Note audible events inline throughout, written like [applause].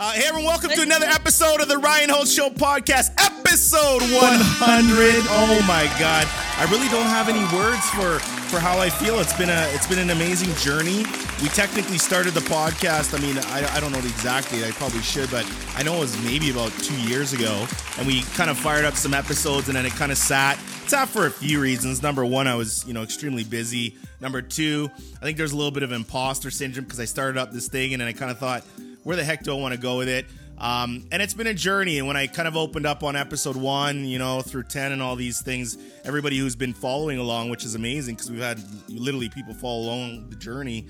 Uh, hey everyone, welcome to another episode of the Ryan Holtz Show podcast, episode 100. Oh my god, I really don't have any words for for how I feel. It's been a it's been an amazing journey. We technically started the podcast. I mean, I, I don't know the exact date. I probably should, but I know it was maybe about two years ago, and we kind of fired up some episodes, and then it kind of sat. It's out for a few reasons. Number one, I was you know extremely busy. Number two, I think there's a little bit of imposter syndrome because I started up this thing, and then I kind of thought where the heck do I want to go with it? Um, and it's been a journey. And when I kind of opened up on episode one, you know, through 10 and all these things, everybody who's been following along, which is amazing because we've had literally people follow along the journey.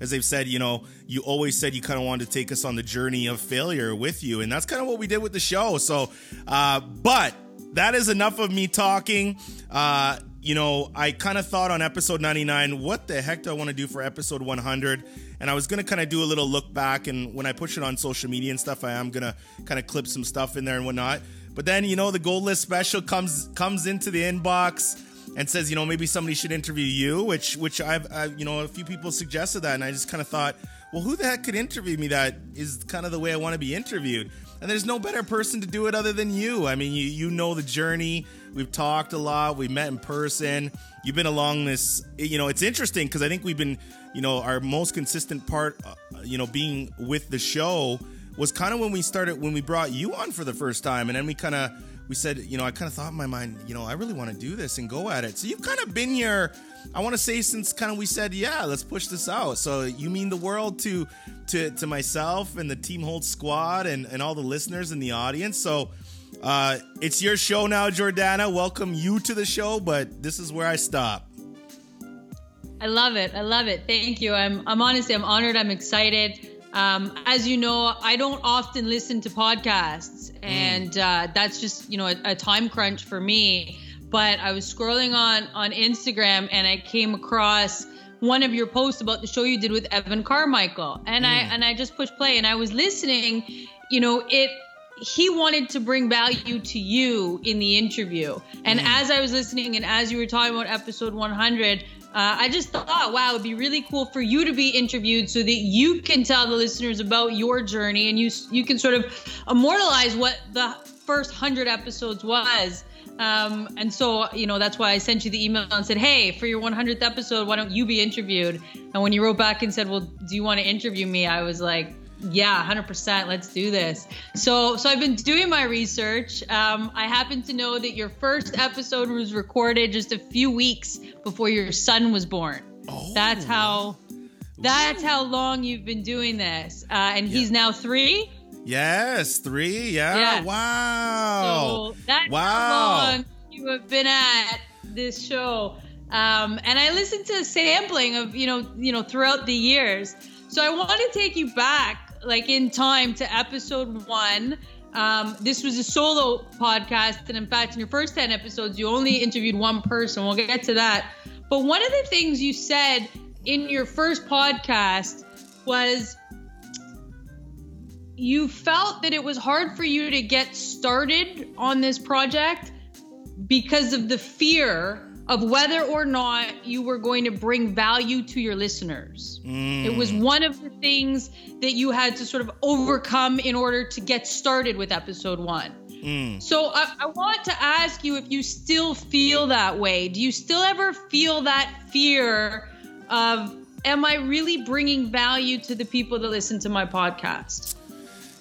As they've said, you know, you always said you kind of wanted to take us on the journey of failure with you. And that's kind of what we did with the show. So, uh, but that is enough of me talking. Uh, you know, I kind of thought on episode 99, what the heck do I want to do for episode 100? And I was to kind of do a little look back. And when I push it on social media and stuff, I am to kind of clip some stuff in there and whatnot. But then, you know, the Goldlist Special comes comes into the inbox and says, you know, maybe somebody should interview you, which which I've, you know, a few people suggested that. And I just kind of thought, well, who the heck could interview me that is kind of the way I want to be interviewed? And there's no better person to do it other than you. I mean, you you know the journey. We've talked a lot. We've met in person. You've been along this. You know, it's interesting because I think we've been, you know, our most consistent part, uh, you know, being with the show was kind of when we started when we brought you on for the first time, and then we kind of we said, you know, I kind of thought in my mind, you know, I really want to do this and go at it. So you've kind of been here, I want to say since kind of we said, yeah, let's push this out. So you mean the world to to to myself and the Team Holtz squad and and all the listeners in the audience. So uh it's your show now, Jordana. Welcome you to the show, but this is where I stop. I love it. I love it. Thank you. I'm I'm honestly I'm honored. I'm excited. Um, as you know, I don't often listen to podcasts, and uh, that's just you know a, a, time crunch for me. But I was scrolling on on Instagram and I came across one of your posts about the show you did with Evan Carmichael, and mm. I and I just pushed play and I was listening. You know, it he wanted to bring value to you in the interview. And mm. as I was listening and as you were talking about episode 100, uh, I just thought, wow, it'd be really cool for you to be interviewed so that you can tell the listeners about your journey and you you can sort of immortalize what the first hundred episodes was. Um, and so, you know, that's why I sent you the email and said, hey, for your 100th episode, why don't you be interviewed? And when you wrote back and said, well, do you want to interview me? I was like, yeah 100% let's do this. So so i've been doing my research. Um, i happen to know that your first episode was recorded just a few weeks before your son was born. Oh. that's how that's how long you've been doing this. Uh, and yeah. he's now three? Yes three. Yeah, yeah. wow. So that's wow. how long you have been at this show. Um, and i listened to a sampling of you know you know throughout the years. So i want to take you back like in time to episode one. Um, this was a solo podcast, and in fact, in your first 10 episodes, you only interviewed one person. We'll get to that. But one of the things you said in your first podcast was you felt that it was hard for you to get started on this project because of the fear of whether or not you were going to bring value to your listeners. Mm. It was one of the things that you had to sort of overcome in order to get started with episode one. Mm. So I, I, want to ask you if you still feel that way. Do you still ever feel that fear of, am I really bringing value to the people that listen to my podcast?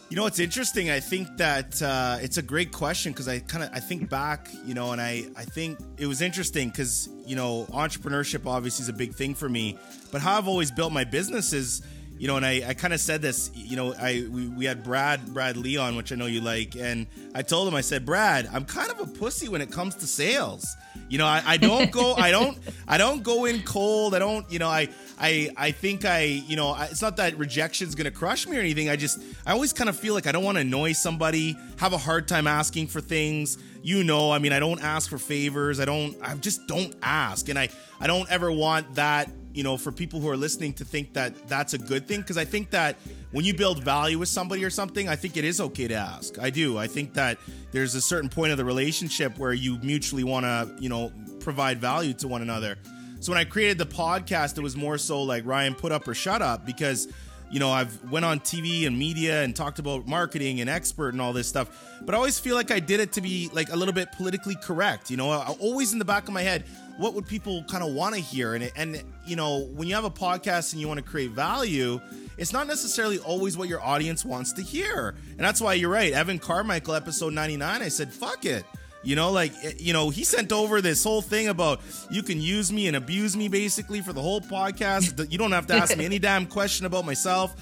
You know, it's interesting. I think that uh, it's a great question because I kind of I think back, you know, and I I think it was interesting because you know entrepreneurship obviously is a big thing for me, but how I've always built my business is you know, and I, I kind of said this, you know, I we, we had Brad Brad Leon, which I know you like, and I told him I said, Brad, I'm kind of a pussy when it comes to sales. You know, I, I don't go, I don't, I don't go in cold. I don't, you know, I I I think I, you know, I, it's not that rejection's gonna crush me or anything. I just I always kind of feel like I don't want to annoy somebody, have a hard time asking for things. You know, I mean, I don't ask for favors. I don't. I just don't ask, and I I don't ever want that you know, for people who are listening to think that that's a good thing. Because I think that when you build value with somebody or something, I think it is okay to ask. I do. I think that there's a certain point of the relationship where you mutually want to, you know, provide value to one another. So when I created the podcast, it was more so like Ryan put up or shut up because you know, I've went on TV and media and talked about marketing and expert and all this stuff, but I always feel like I did it to be like a little bit politically correct. You know, I, always in the back of my head, what would people kind of want to hear? And and you know, when you have a podcast and you want to create value, it's not necessarily always what your audience wants to hear. And that's why you're right. Evan Carmichael, episode 99, I said, fuck it. You know, like, eh, you know, he sent over this whole thing about you can use me and abuse me basically for the whole podcast. [laughs] you don't have to ask me any damn question about myself.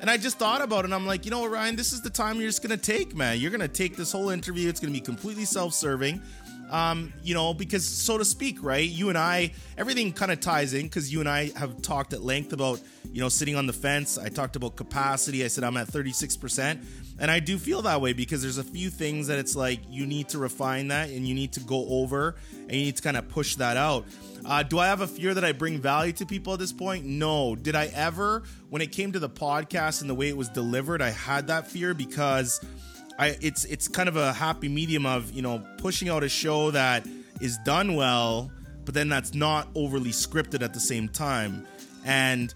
And I just thought about it and I'm like, you know what, Ryan, this is the time you're just going to take, man. You're going to take this whole interview. It's going to be completely self serving. Um, you know, because so to speak, right? You and I, everything kind of ties in because you and I have talked at length about, you know, sitting on the fence. I talked about capacity. I said I'm at 36%. And I do feel that way because there's a few things that it's like you need to refine that and you need to go over and you need to kind of push that out. Uh, do I have a fear that I bring value to people at this point? No. Did I ever, when it came to the podcast and the way it was delivered, I had that fear because I it's it's kind of a happy medium of you know pushing out a show that is done well, but then that's not overly scripted at the same time. And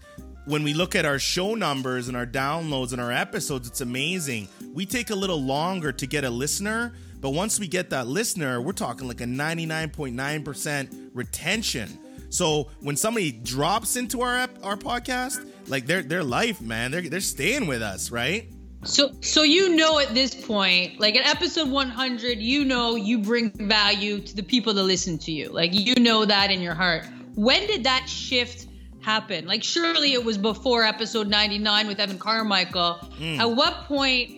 when we look at our show numbers and our downloads and our episodes, it's amazing. We take a little longer to get a listener, but once we get that listener, we're talking like a 99.9% retention. So when somebody drops into our our podcast, like their their life, man, they're they're staying with us, right? So so you know at this point, like at episode 100, you know you bring value to the people that listen to you. Like you know that in your heart. When did that shift happen? Like surely it was before episode 99 with Evan Carmichael. Mm. At what point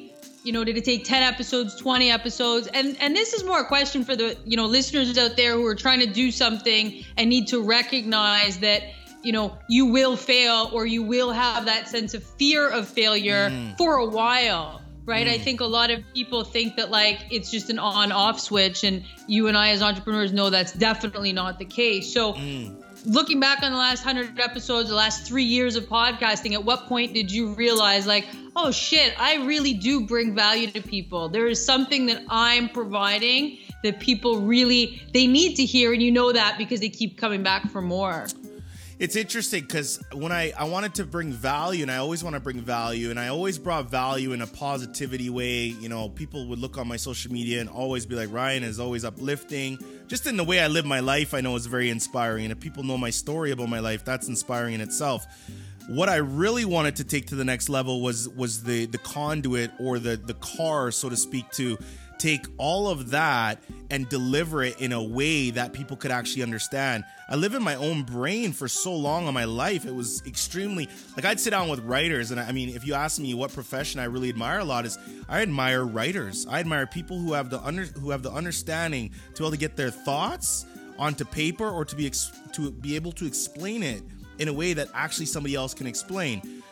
you know did it take 10 episodes 20 episodes and and this is more a question for the you know listeners out there who are trying to do something and need to recognize that you know you will fail or you will have that sense of fear of failure mm. for a while right mm. i think a lot of people think that like it's just an on off switch and you and i as entrepreneurs know that's definitely not the case so mm. Looking back on the last 100 episodes the last three years of podcasting at what point did you realize like oh shit i really do bring value to people. There is something that i'm providing that people really they need to hear and you know that because they keep coming back for more it's interesting because when I, I wanted to bring value and I always want to bring value and I always brought value in a positivity way. You know, people would look on my social media and always be like, Ryan is always uplifting. Just in the way I live my life, I know is very inspiring. And if people know my story about my life, that's inspiring in itself. What I really wanted to take to the next level was was the the conduit or the the car, so to speak, to take all of that and deliver it in a way that people could actually understand. I live in my own brain for so long in my life. It was extremely like I'd sit down with writers, and I mean, if you ask me what profession I really admire a lot is I admire writers. I admire people who have the under who have the understanding to be able to get their thoughts onto paper or to be ex- to be able to explain it in a way that actually somebody else can explain.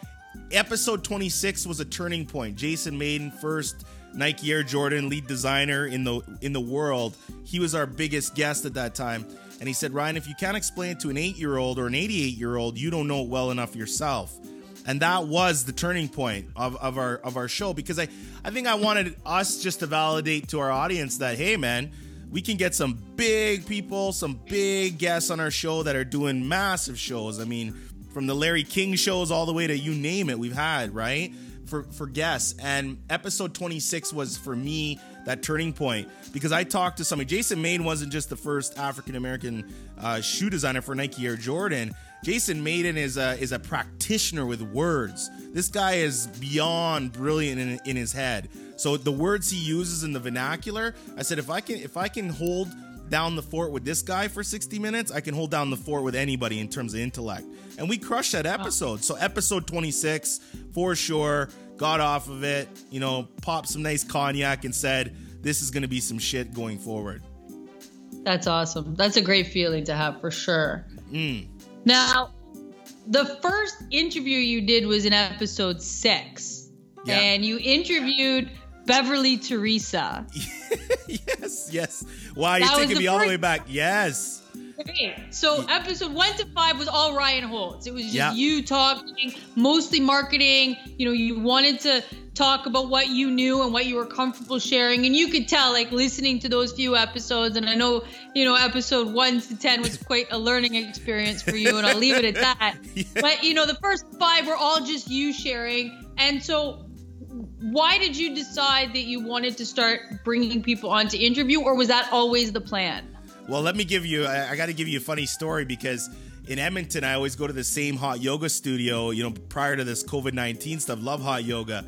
Episode 26 was a turning point. Jason Mayden first Nike Air Jordan lead designer in the in the world. He was our biggest guest at that time. And he said, Ryan, if you can't explain it to an eight year old or an 88 year old, you don't know it well enough yourself. And that was the turning point of, of our of our show because I, I think I wanted us just to validate to our audience that hey man, we can get some big people, some big guests on our show that are doing massive shows. I mean, from the Larry King shows all the way to you name it, we've had, right? For for guests and episode 26 was for me that turning point because I talked to somebody. Jason Mayden wasn't just the first African American uh, shoe designer for Nike Air Jordan. Jason Mayden is a is a practitioner with words. This guy is beyond brilliant in, in his head. So the words he uses in the vernacular, I said if I can if I can hold down the fort with this guy for 60 minutes, I can hold down the fort with anybody in terms of intellect. And we crushed that episode. So episode 26, for sure, got off of it, you know, popped some nice cognac and said, this is going to be some shit going forward. That's awesome. That's a great feeling to have for sure. Mm. Now, the first interview you did was in episode six, yeah. and you interviewed Beverly Teresa. [laughs] yes, yes. Wow, you're taking me all the way back. Yes. Okay, so episode one to five was all Ryan Holtz. It was just Yeah. you talking, mostly marketing. You know, you wanted to talk about what you knew and what you were comfortable sharing, and you could tell, like listening to those few episodes. And I know, you know, episode one to ten was quite a learning experience for you, and I'll leave it at that. [laughs] But you know, the first five were all just you sharing, and so. Why did you decide that you wanted to start bringing people on to interview, or was that always the plan? Well, let me give you. I, I got to give you a funny story because in Edmonton, I always go to the same hot yoga studio. You know, prior to this COVID nineteen stuff, love hot yoga.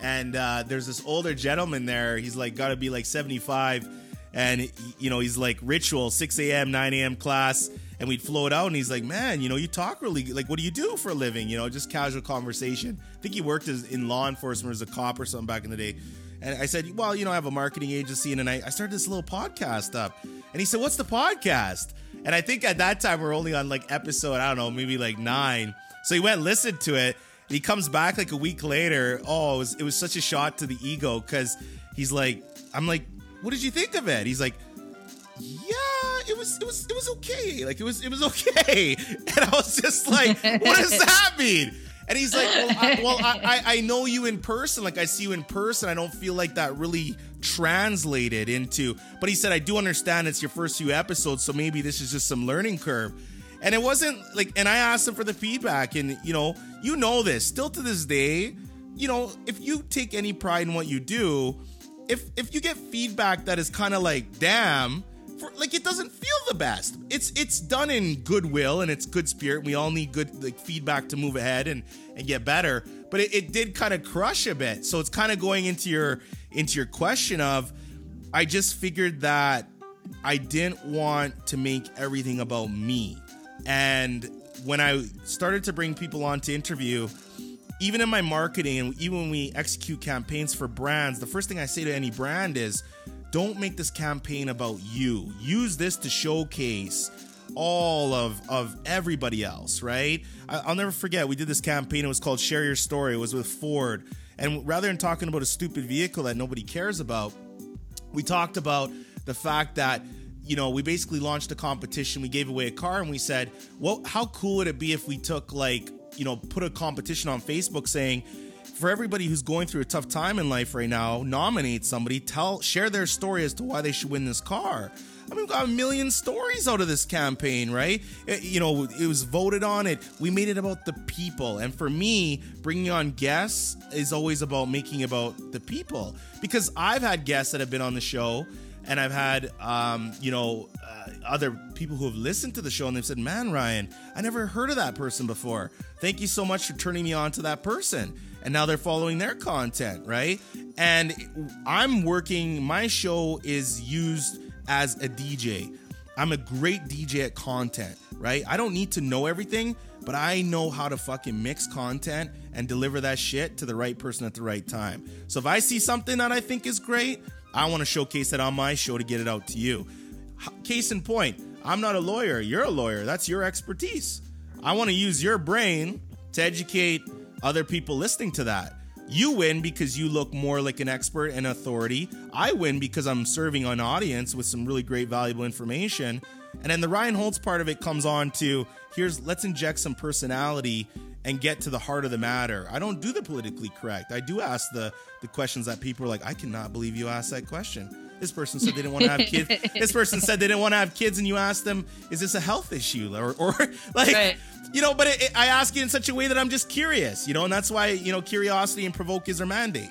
And uh, there's this older gentleman there. He's like got to be like seventy five, and you know he's like ritual six a.m. nine a.m. class. And we'd float out, and he's like, "Man, you know, you talk really like. What do you do for a living? You know, just casual conversation. I think he worked as in law enforcement as a cop or something back in the day." And I said, Well, you know, I have a marketing agency and I, I started this little podcast up. And he said, What's the podcast? And I think at that time we're only on like episode, I don't know, maybe like nine. So he went and listened to it. He comes back like a week later. Oh, it was, it was such a shot to the ego because he's like, I'm like, What did you think of it? He's like, yeah, it was it was it was okay. Like it was it was okay. [laughs] And I was just like, what does [laughs] that mean? And he's like, well, I, well, I, I I know you in person. Like I see you in person. I don't feel like that really translated into. But he said, I do understand it's your first few episodes, so maybe this is just some learning curve. And it wasn't like, and I asked him for the feedback, and you know, you know this. Still to this day, you know, if you take any pride in what you do, if if you get feedback that is kind of like, damn, for, like it doesn't feel the best. It's it's done in goodwill and it's good spirit. We all need good like feedback to move ahead and and get better. But it, it did kind of crush a bit. So it's kind of going into your into your question of, I just figured that I didn't want to make everything about me. And when I started to bring people on to interview, even in my marketing and even when we execute campaigns for brands, the first thing I say to any brand is don't make this campaign about you. Use this to showcase all of of everybody else, right? I, I'll never forget. We did this campaign. It was called "Share Your Story." It was with Ford, and rather than talking about a stupid vehicle that nobody cares about, we talked about the fact that you know we basically launched a competition. We gave away a car, and we said, "Well, how cool would it be if we took like you know put a competition on Facebook saying." For everybody who's going through a tough time in life right now, nominate somebody, tell, share their story as to why they should win this car. I mean, we got a million stories out of this campaign, right? It- you know, it was voted on. It we made it about the people, and for me, bringing on guests is always about making about the people because I've had guests that have been on the show, and I've had, um, you know, uh, other people who have listened to the show, and they've said, "Man, Ryan, I never heard of that person before. Thank you so much for turning me on to that person." And now they're following their content, right? And I'm working, my show is used as a DJ. I'm a great DJ at content, right? I don't need to know everything, but I know how to fucking mix content and deliver that shit to the right person at the right time. So if I see something that I think is great, I want to showcase it on my show to get it out to you. Case in point, I'm not a lawyer. You're a lawyer. That's your expertise. I want to use your brain to educate other people listening to that. You win because you look more like an expert and authority. I win because I'm serving an audience with some really great, valuable information. And then the Ryan Holtz part of it comes on to here's let's inject some personality and get to the heart of the matter. I don't do the politically correct. I do ask the the questions that people are like, I cannot believe you asked that question. This person said they didn't want to have [laughs] kids. this person said they didn't want to have kids, and you asked them, "Is this a health issue?" Or, or [laughs] like, Right. you know. But it, it- I ask it in such a way that I'm just curious, you know, and that's why you know curiosity and provoke is our mandate.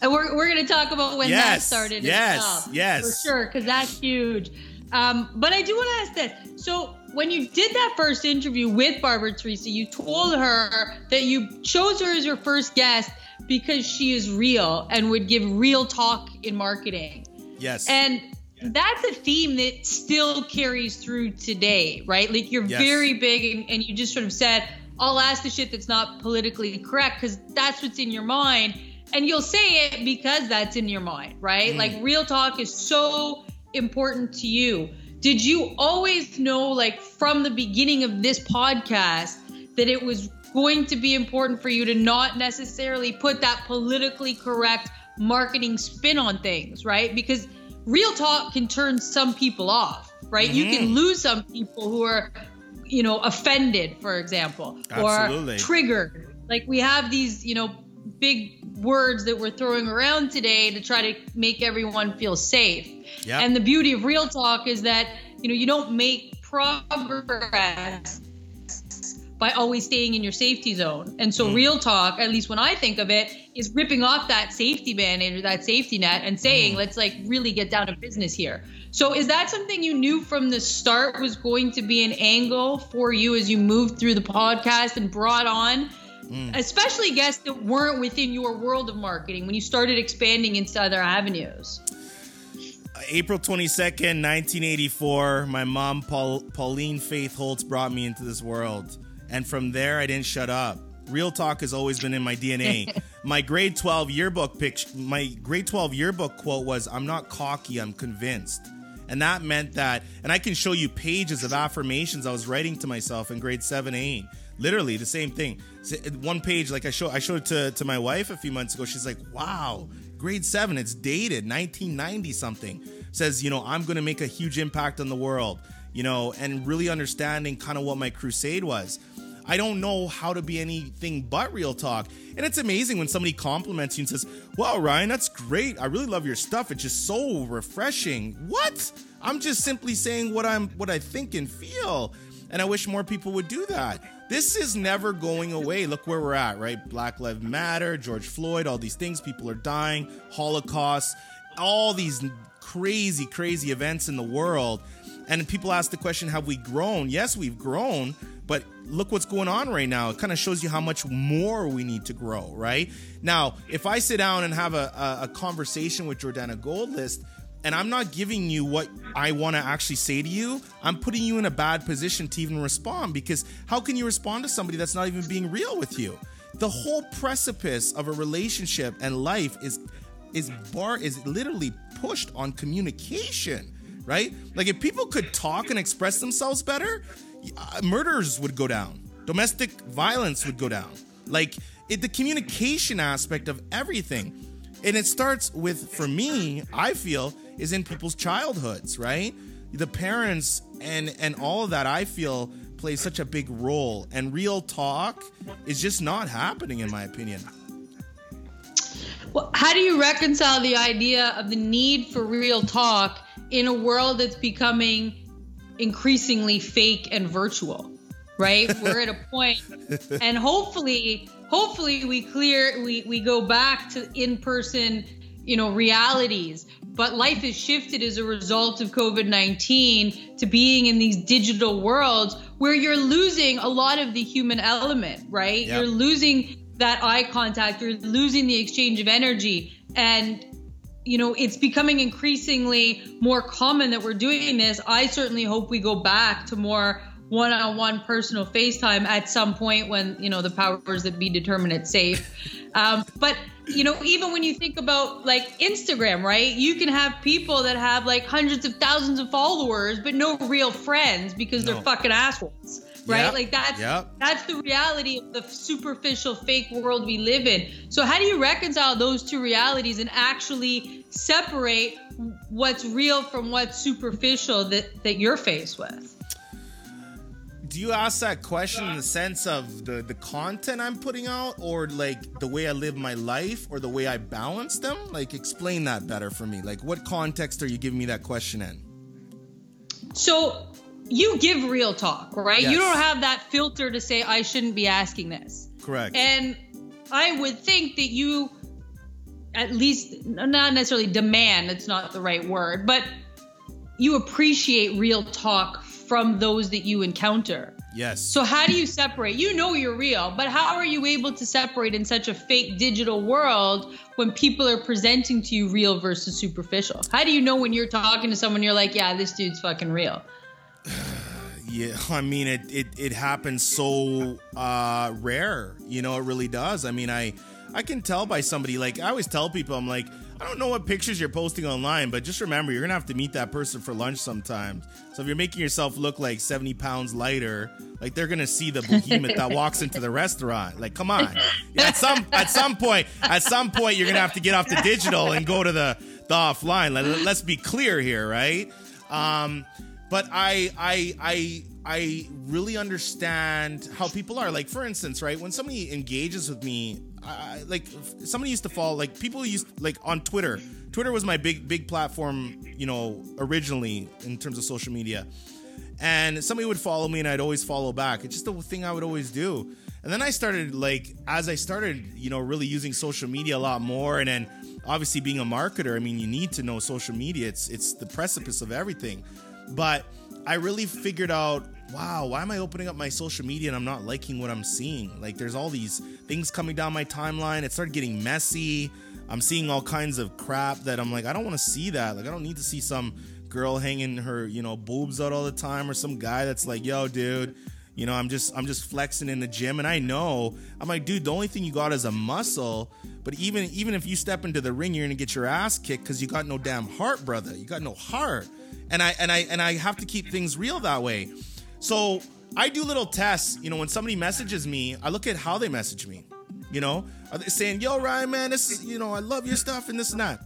And we're, we're going to talk about when that started. yes, as well, yes. For sure, because that's huge. Um, but I do want to ask this. So, when you did that first interview with Barbara Teresa, you told her that you chose her as your first guest because she is real and would give real talk in marketing. Yes, And that's a theme that still carries through today, right? Like you're Yes. very big and, and you just sort of said, I'll ask the shit that's not politically correct because that's what's in your mind. And you'll say it because that's in your mind, right? Mm. Like real talk is so important to you. Did you always know, like from the beginning of this podcast, that it was going to be important for you to not necessarily put that politically correct marketing spin on things, right? Because real talk can turn some people off. right? Mm-hmm. You can mm-hmm. lose some people who are, you know, offended, for example, Absolutely. or triggered. Like we have these, you know, big words that we're throwing around today to try to make everyone feel safe. Yep. And the beauty of real talk is that, you know, you don't make progress by always staying in your safety zone. And so, mm. real talk, at least when I think of it, is ripping off that safety band or that safety net and saying, mm. let's like really get down to business here. So, is that something you knew from the start was going to be an angle for you as you moved through the podcast and brought on? Mm. Especially guests that weren't within your world of marketing when you started expanding into other avenues. April 22nd, 1984, my mom, Paul, Pauline Faith Holtz, brought me into this world. And from there, I didn't shut up. Real talk has always been in my DNA. [laughs] my grade 12 yearbook picture, my grade 12 yearbook quote was, "I'm not cocky, I'm convinced." And that meant that, and I can show you pages of affirmations I was writing to myself in grade 7, 8. Literally the same thing. One page, like I show, I showed it to, to my wife a few months ago. She's like, wow, grade seven, it's dated, 1990 something. Says, you know, I'm going to make a huge impact on the world, you know, and really understanding kind of what my crusade was. I don't know how to be anything but real talk. And it's amazing when somebody compliments you and says, Wow, Ryan, that's great. I really love your stuff. It's just so refreshing. What? I'm just simply saying what I'm what I think and feel. And I wish more people would do that. This is never going away. Look where we're at, right? Black Lives Matter, George Floyd, all these things. People are dying, Holocaust, all these crazy, crazy events in the world. And people ask the question, have we grown? Yes, we've grown, but look what's going on right now. It kind of shows you how much more we need to grow, right? Now, if I sit down and have a, a, a conversation with Jordana Goldlist, and I'm not giving you what I want to actually say to you, I'm putting you in a bad position to even respond because how can you respond to somebody that's not even being real with you? The whole precipice of a relationship and life is is bar is literally pushed on communication, right? Like if people could talk and express themselves better, uh, murders would go down. Domestic violence would go down. Like it, the communication aspect of everything. And it starts with, for me, I feel, is in people's childhoods, right? The parents and and all of that, I feel, plays such a big role. And real talk is just not happening, in my opinion. Well, how do you reconcile the idea of the need for real talk in a world that's becoming increasingly fake and virtual? Right? We're at a [laughs] point, and hopefully, hopefully, we clear, we we go back to in person, you know, realities. But life has shifted as a result of COVID 19 to being in these digital worlds where you're losing a lot of the human element, right? Yep. You're losing that eye contact, you're losing the exchange of energy. And, you know, it's becoming increasingly more common that we're doing this. I certainly hope we go back to more one on one personal FaceTime at some point when, you know, the powers that be determine it's safe. Um, but you know, even when you think about like Instagram, right? You can have people that have like hundreds of thousands of followers, but no real friends because no. they're fucking assholes right? Yep. Like that's yep. that's the reality of the superficial fake world we live in. So how do you reconcile those two realities and actually separate what's real from what's superficial that that you're faced with? Do you ask that question in the sense of the the content I'm putting out, or like the way I live my life, or the way I balance them? Like, explain that better for me. Like, what context are you giving me that question in? So you give real talk, right? Yes. You don't have that filter to say I shouldn't be asking this. Correct. And I would think that you at least not necessarily demand, it's not the right word, but you appreciate real talk from those that you encounter. Yes. So how do you separate? You know you're real, but how are you able to separate in such a fake digital world when people are presenting to you real versus superficial? How do you know when you're talking to someone you're like, yeah, this dude's fucking real? [sighs] yeah, I mean it it it happens so uh rare. You know, it really does. I mean, I I can tell by somebody like I always tell people I'm like I don't know what pictures you're posting online, but just remember, you're gonna have to meet that person for lunch sometimes. So if you're making yourself look like 70 pounds lighter, like they're gonna see the behemoth that walks into the restaurant. Like, come on. At some at some point, at some point, you're gonna have to get off the digital and go to the the offline. Let, let's be clear here, right? Um, but I I I I really understand how people are. Like for instance, right when somebody engages with me, I, like somebody used to follow like people used like on Twitter. Twitter was my big big platform, you know, originally in terms of social media. And somebody would follow me and I'd always follow back. It's just the thing I would always do. And then I started like as I started, you know, really using social media a lot more and then obviously being a marketer, I mean, you need to know social media. It's it's the precipice of everything. But I really figured out, wow, why am I opening up my social media and I'm not liking what I'm seeing? Like there's all these things coming down my timeline. It started getting messy. I'm seeing all kinds of crap that I'm like, I don't want to see that. Like I don't need to see some girl hanging her, you know, boobs out all the time or some guy that's like, yo, dude, you know, I'm just I'm just flexing in the gym and I know I'm like, dude, the only thing you got is a muscle. But even even if you step into the ring, you're gonna get your ass kicked because you got no damn heart, brother. You got no heart. And I and I and I have to keep things real that way. So I do little tests, you know, when somebody messages me, I look at how they message me. You know, are they saying, yo, Ryan, man, this is, you know, I love your stuff and this and that.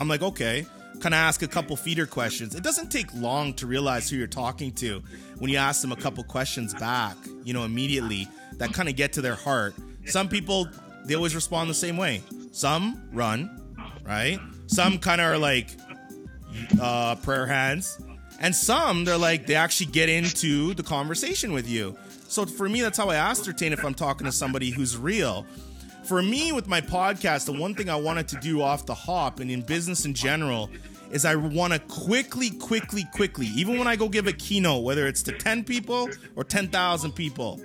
I'm like, okay kind of ask a couple feeder questions. It doesn't take long to realize who you're talking to when you ask them a couple questions back, you know, immediately that kind of get to their heart. Some people, they always respond the same way. Some run, right? Some kind of are like uh, prayer hands. And some, they're like, they actually get into the conversation with you. So for me, that's how I ascertain if I'm talking to somebody who's real for me with my podcast, the one thing I wanted to do off the hop and in business in general is I want to quickly, quickly, quickly, even when I go give a keynote, whether it's to 10 people or 10,000 people,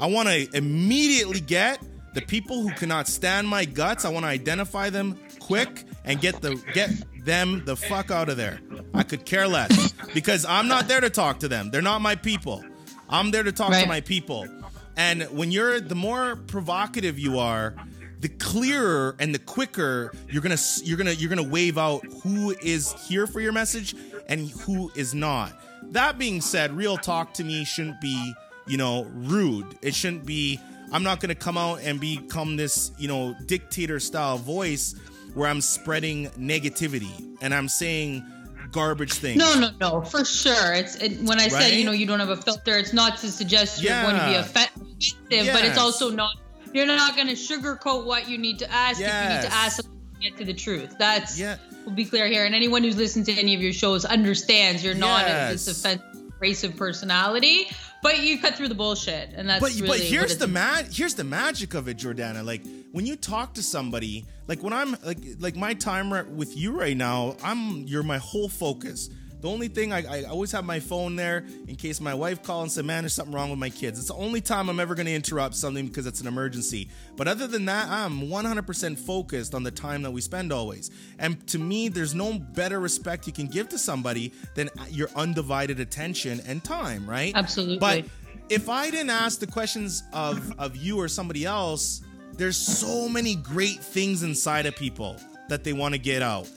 I want to immediately get the people who cannot stand my guts. I want to identify them quick and get the get them the fuck out of there. I could care less because I'm not there to talk to them. They're not my people. I'm there to talk right. to my people. And when you're the more provocative you are, the clearer and the quicker you're gonna you're gonna you're gonna wave out who is here for your message and who is not. That being said, real talk to me shouldn't be you know rude. It shouldn't be. I'm not gonna come out and become this you know dictator style voice where I'm spreading negativity and I'm saying garbage things. No, no, no, for sure. It's it, when I right? said you know you don't have a filter. It's not to suggest you're yeah. going to be offensive, yes. but it's also not. You're not going to sugarcoat what you need to ask. Yes. If you need to ask to get to the truth. That's yeah. We'll be clear here, and anyone who's listened to any of your shows understands you're not yes. this offensive, abrasive personality but you cut through the bullshit and that's but, really but here's the mag here's the magic of it jordana. Like when you talk to somebody like when i'm like like my time with you right now i'm you're my whole focus the only thing I, I always have my phone there in case my wife calls and says, "Man, there's something wrong with my kids." It's the only time I'm ever going to interrupt something because it's an emergency. But other than that, I'm 100% focused on the time that we spend always. And to me, there's no better respect you can give to somebody than your undivided attention and time, right? Absolutely. But if I didn't ask the questions of of you or somebody else, there's so many great things inside of people that they want to get out.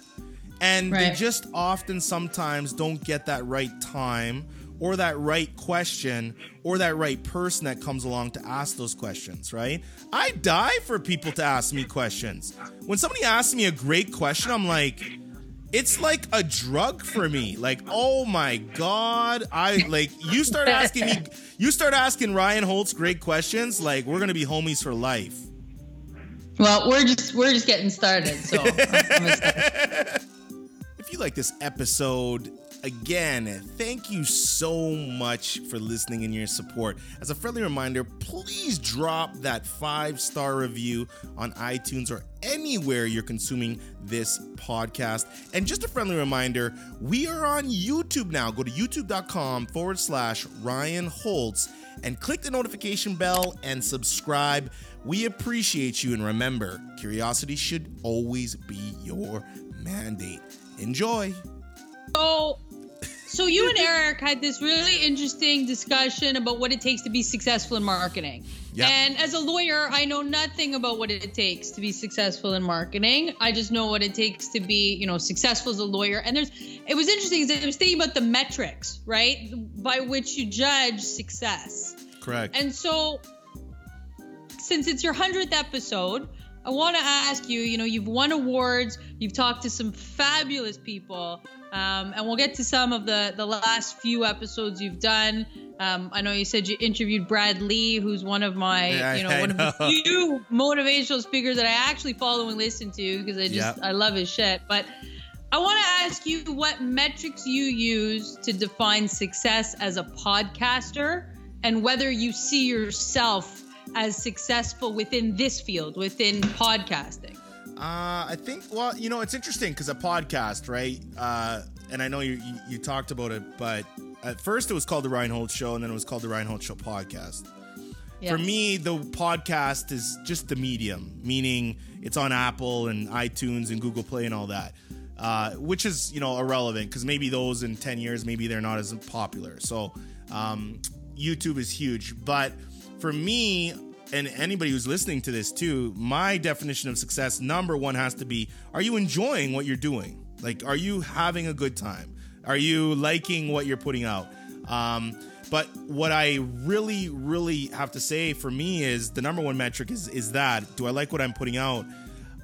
And right. they just often sometimes don't get that right time or that right question or that right person that comes along to ask those questions, right? I die for people to ask me questions. When somebody asks me a great question, I'm like, it's like a drug for me. Like, oh my god, I like you start asking me, [laughs] you start asking Ryan Holtz great questions. Like, we're gonna be homies for life. Well, we're just we're just getting started, so. [laughs] If you like this episode, again, thank you so much for listening and your support. As a friendly reminder, please drop that five star review on iTunes or anywhere you're consuming this podcast. And just a friendly reminder, we are on YouTube now. Go to youtube.com forward slash Ryan Holtz and click the notification bell and subscribe. We appreciate you. And remember, curiosity should always be your mandate. Enjoy. So, so you and Eric had this really interesting discussion about what it takes to be successful in marketing. Yep. And as a lawyer, I know nothing about what it takes to be successful in marketing. I just know what it takes to be, you know, successful as a lawyer. And there's, it was interesting because I was thinking about the metrics, right, by which you judge success. Correct. And so, since it's your hundredth episode, I want to ask you. You know, you've won awards. You've talked to some fabulous people, um, and we'll get to some of the the last few episodes you've done. Um, I know you said you interviewed Brad Lea, who's one of my, Yeah, you know, I one know. of the [laughs] few motivational speakers that I actually follow and listen to because I just Yep. I love his shit. But I want to ask you what metrics you use to define success as a podcaster and whether you see yourself as successful within this field, within podcasting. Uh, I think. Well, you know, it's interesting because a podcast, right? Uh, and I know you, you you talked about it, but at first it was called the Ryan Holtz Show, and then it was called the Ryan Holtz Show Podcast. Yeah. For me, the podcast is just the medium, meaning it's on Apple and iTunes and Google Play and all that, uh, which is you know irrelevant because maybe those in ten years maybe they're not as popular. So um, YouTube is huge, but for me and anybody who's listening to this too, my definition of success number one has to be: Are you enjoying what you're doing? Like, are you having a good time? Are you liking what you're putting out? Um, but what I really, really have to say for me is the number one metric is is that do I like what I'm putting out?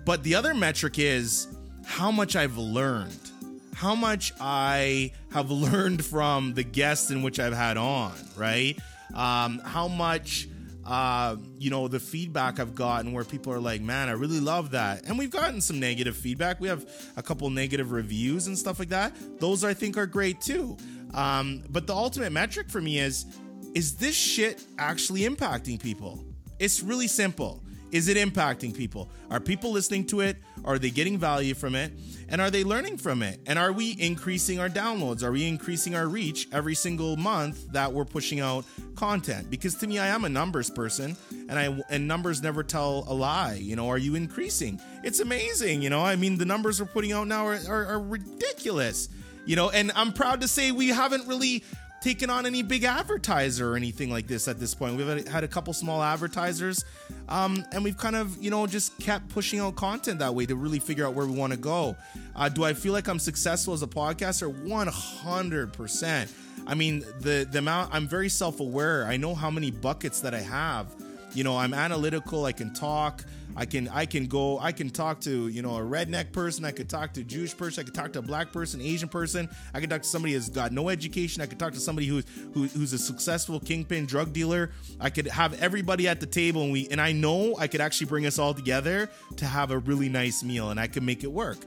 But the other metric is how much I've learned, how much I have [laughs] learned from the guests in which I've had on, right? Um, how much uh, you know, the feedback I've gotten where people are like, man, I really love that. And we've gotten some negative feedback. We have a couple negative reviews and stuff like that. Those I think are great too. Um, but the ultimate metric for me is, is this shit actually impacting people? It's really simple. Is it impacting people? Are people listening to it? Are they getting value from it? And are they learning from it? And are we increasing our downloads? Are we increasing our reach every single month that we're pushing out content? Because to me, I am a numbers person, and I and numbers never tell a lie. You know, are you increasing? It's amazing. You know, I mean, the numbers we're putting out now are, are, are ridiculous. You know, and I'm proud to say we haven't really taken on any big advertiser or anything like this at this point. We've had- a couple small advertisers, um, and we've kind of, you know, just kept pushing out content that way to really figure out where we want to go. Uh, do I feel like I'm successful as a podcaster? 100%. I mean, the the amount I'm very self-aware. I know how many buckets that I have. You know, I'm analytical. I can talk. I can I can go. I can talk to you know a redneck person. I could talk to a Jewish person. I could talk to a black person, Asian person. I could talk to somebody who's got no education. I could talk to somebody who's who, who's a successful kingpin drug dealer. I could have everybody at the table, and we and I know I could actually bring us all together to have a really nice meal, and I can make it work.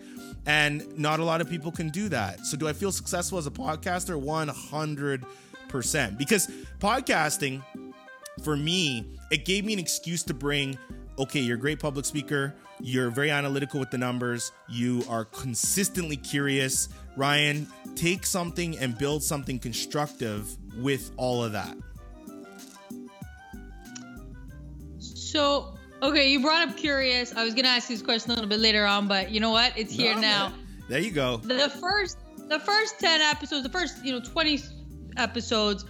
And not a lot of people can do that. So do I feel successful as a podcaster? One hundred percent. Because podcasting for me, it gave me an excuse to bring, okay, you're a great public speaker. You're very analytical with the numbers. You are consistently curious. Ryan, take something and build something constructive with all of that. So, okay, you brought up curious. I was gonna ask you this question a little bit later on, but you know what? It's here No, now. There you go. The first, the first ten episodes, the first you know twenty episodes,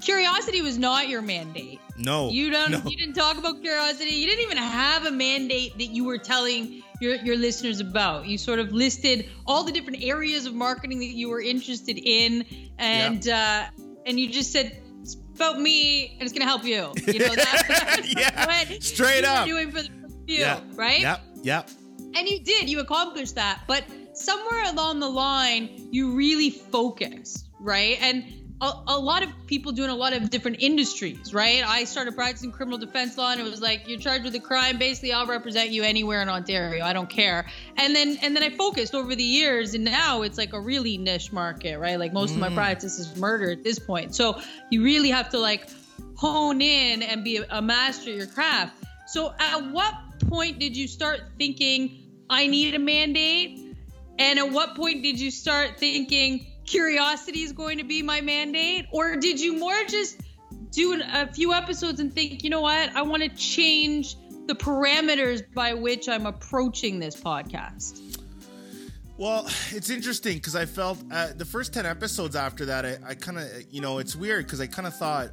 curiosity was not your mandate. No. You don't. No. You didn't talk about curiosity. You didn't even have a mandate that you were telling your your listeners about. You sort of listed all the different areas of marketing that you were interested in, and uh, and you just said it's about me and it's gonna help you. [laughs] You know that, Yeah, straight up. doing for the you, Yeah. right? Yep. Yep. And you did. You accomplished that. But somewhere along the line, you really focused, right? And a, a lot of people doing a lot of different industries, right? I started practicing criminal defense law, and it was like you're charged with a crime. Basically, I'll represent you anywhere in Ontario. I don't care. And then and then I focused over the years, and now it's like a really niche market, right? Like most of my mm. practice is murder at this point. So you really have to like hone in and be a, a master of your craft. So at what point did you start thinking I need a mandate? And at what point did you start thinking curiosity is going to be my mandate? Or did you more just do an, a few episodes and think, you know what, I want to change the parameters by which I'm approaching this podcast? Well, it's interesting because I felt uh, the first 10 episodes after that, I, I kind of, you know, it's weird because I kind of thought,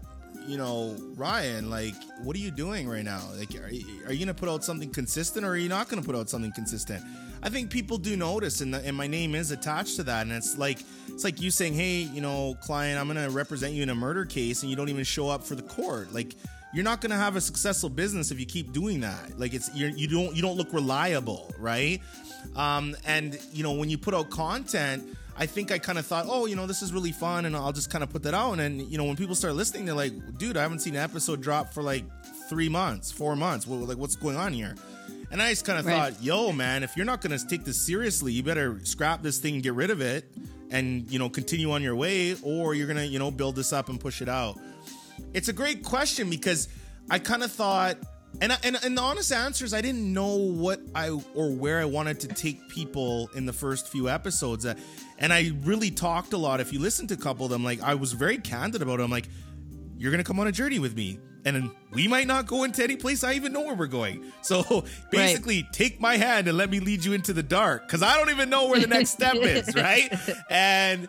you know, Ryan, like, what are you doing right now? Like, are you, are you going to put out something consistent or are you not going to put out something consistent? I think people do notice, and, the, and my name is attached to that. And it's like, it's like you saying, hey, you know, client, I'm going to represent you in a murder case, and you don't even show up for the court. Like, you're not going to have a successful business if you keep doing that. Like it's you're, you don't you don't look reliable, right? Um, and you know when you put out content, I think I kind of thought, oh, you know, this is really fun, and I'll just kind of put that out. And you know, when people start listening, they're like, dude, I haven't seen an episode drop for like three months, four months. Well, like, what's going on here? And I just kind of right. thought, yo, man, if you're not going to take this seriously, you better scrap this thing and get rid of it, and you know, continue on your way, or you're gonna, you know, build this up and push it out. It's a great question because I kind of thought and, and and the honest answer is I didn't know what I or where I wanted to take people in the first few episodes. Uh, and I really talked a lot. If you listen to a couple of them, like I was very candid about it. I'm like, you're gonna come on a journey with me, and we might not go into any place I even know where we're going. So [laughs] basically, right. take my hand and let me lead you into the dark because I don't even know where the next step [laughs] is, right? And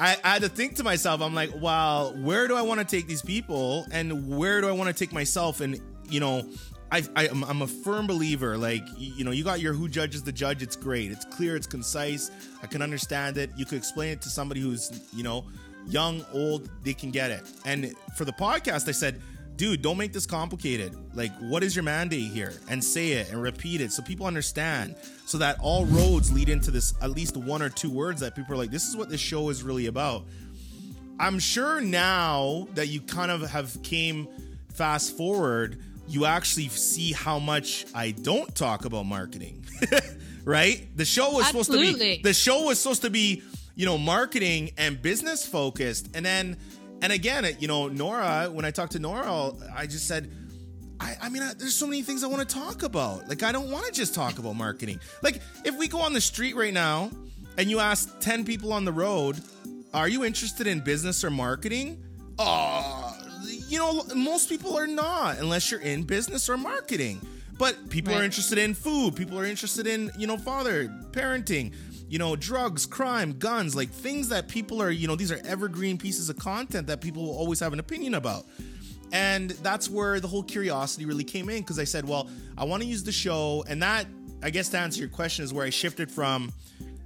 I, I, had to think to myself, I'm like, well, where do I want to take these people, and where do I want to take myself, and you know, I, I am a firm believer. Like you know, you got your who judges the judge. It's great. It's clear. It's concise. I can understand it. You could explain it to somebody who's you know young, old. They can get it. And for the podcast, I said, dude, don't make this complicated. Like, what is your mandate here? And say it and repeat it so people understand. So that all roads lead into this at least one or two words that people are like, this is what this show is really about. I'm sure now that you kind of have came fast forward you actually see how much I don't talk about marketing. [laughs] right? The show was Absolutely. supposed to be the show was supposed to be, you know, marketing and business focused. And then and again, you know, Nora, when I talked to Nora, I just said I, I mean, I, there's so many things I want to talk about. Like, I don't want to just talk about marketing. Like, if we go on the street right now and you ask 10 people on the road, are you interested in business or marketing? Oh, you know, most people are not unless you're in business or marketing. But people right. are interested in food. People are interested in, you know, father, parenting, you know, drugs, crime, guns, like things that people are, you know, these are evergreen pieces of content that people will always have an opinion about. And that's where the whole curiosity really came in because I said, well, I want to use the show. And that, I guess, to answer your question, is where I shifted from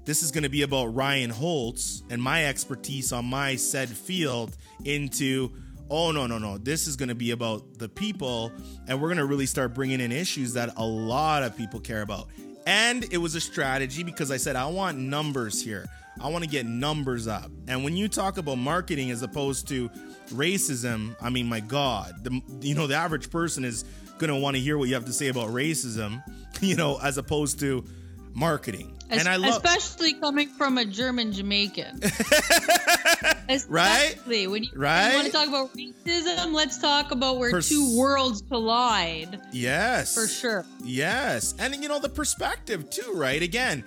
this is going to be about Ryan Holtz and my expertise on my said field into oh no no no this is going to be about the people and we're going to really start bringing in issues that a lot of people care about and it was a strategy because i said i want numbers here i want to get numbers up and when you talk about marketing as opposed to racism i mean my god the, you know the average person is going to want to hear what you have to say about racism [laughs] you know as opposed to marketing. And I love especially coming from a German Jamaican. [laughs] right? When you, right? You want to talk about racism, let's talk about where Pers- two worlds collide. Yes. For sure. Yes. And you know the perspective too, right? Again,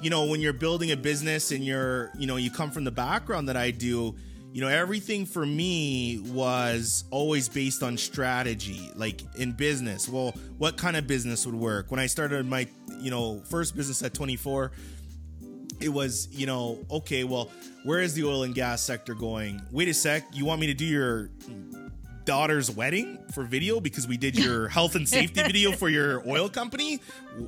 you know, when you're building a business and you're, you know, you come from the background that I do, you know, everything for me was always based on strategy, like in business. Well, what kind of business would work? When I started my, you know, first business at 24, it was, you know, okay, well, where is the oil and gas sector going? Wait a sec, you want me to do your daughter's wedding for video because we did your [laughs] health and safety video for your oil company.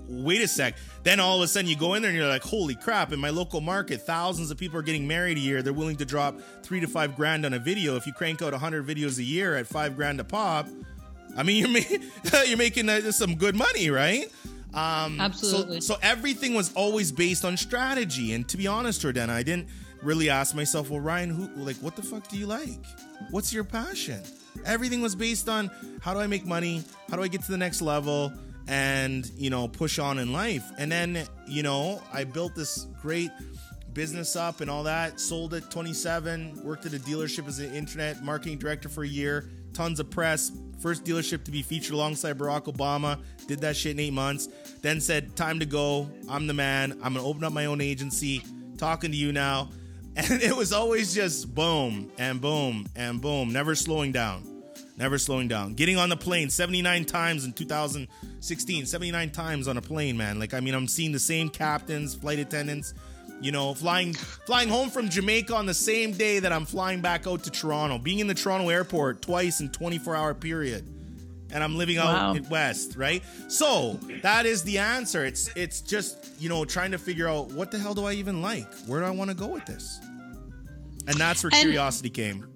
wait a sec. Then all of a sudden you go in there and you're like, holy crap, in my local market, thousands of people are getting married a year. They're willing to drop three to five grand on a video. If you crank out 100 videos a year at five grand a pop, I mean, [laughs] you're, ma- [laughs] you're making uh, some good money, right? Um, Absolutely. So, so everything was always based on strategy. And to be honest, Jordana, I didn't really ask myself, well, Ryan, who, like, what the fuck do you like? What's your passion? Everything was based on how do I make money? How do I get to the next level? And, you know, push on in life. And then, you know, I built this great business up and all that, sold at 27, worked at a dealership as an internet marketing director for a year, tons of press, first dealership to be featured alongside Barack Obama, did that shit in eight months, then said, time to go, I'm the man, I'm gonna open up my own agency, talking to you now. And [laughs] it was always just boom and boom and boom, never slowing down. Never slowing down. Getting on the plane 79 times in 2016, 79 times on a plane, man. Like, I mean, I'm seeing the same captains, flight attendants, you know, flying flying home from Jamaica on the same day that I'm flying back out to Toronto, being in the Toronto airport twice in 24 hour period. And I'm living out wow. in West, right? So that is the answer. It's it's just, you know, trying to figure out what the hell do I even like? Where do I want to go with this? And that's where and, curiosity came.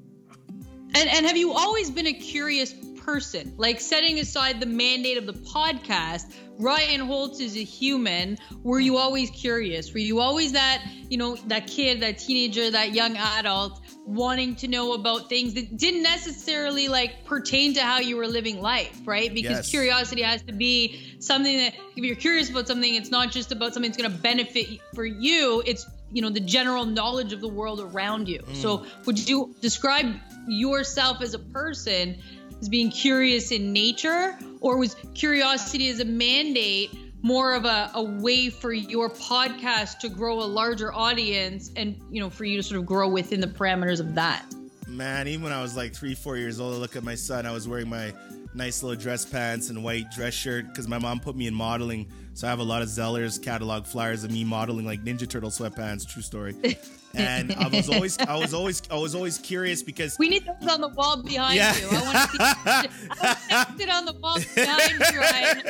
And and have you always been a curious person. Like setting aside the mandate of the podcast, Ryan Holtz is a human. Were you always curious? Were you always that, you know, that kid, that teenager, that young adult wanting to know about things that didn't necessarily like pertain to how you were living life, right? Because Yes. curiosity has to be something that if you're curious about something, it's not just about something that's going to benefit for you. It's you know the general knowledge of the world around you. So mm. would you describe yourself as a person as being curious in nature, or was curiosity as a mandate? more of a, a way for your podcast to grow a larger audience and you know for you to sort of grow within the parameters of that Man, even when I was like three, four years old, I look at my son. I was wearing my nice little dress pants and white dress shirt because my mom put me in modeling. So I have a lot of Zellers catalog flyers of me modeling like Ninja Turtle sweatpants. True story. [laughs] And I was always, I was always, I was always curious because we need those on the wall behind Yeah. you i want to see I want to sit on the wall behind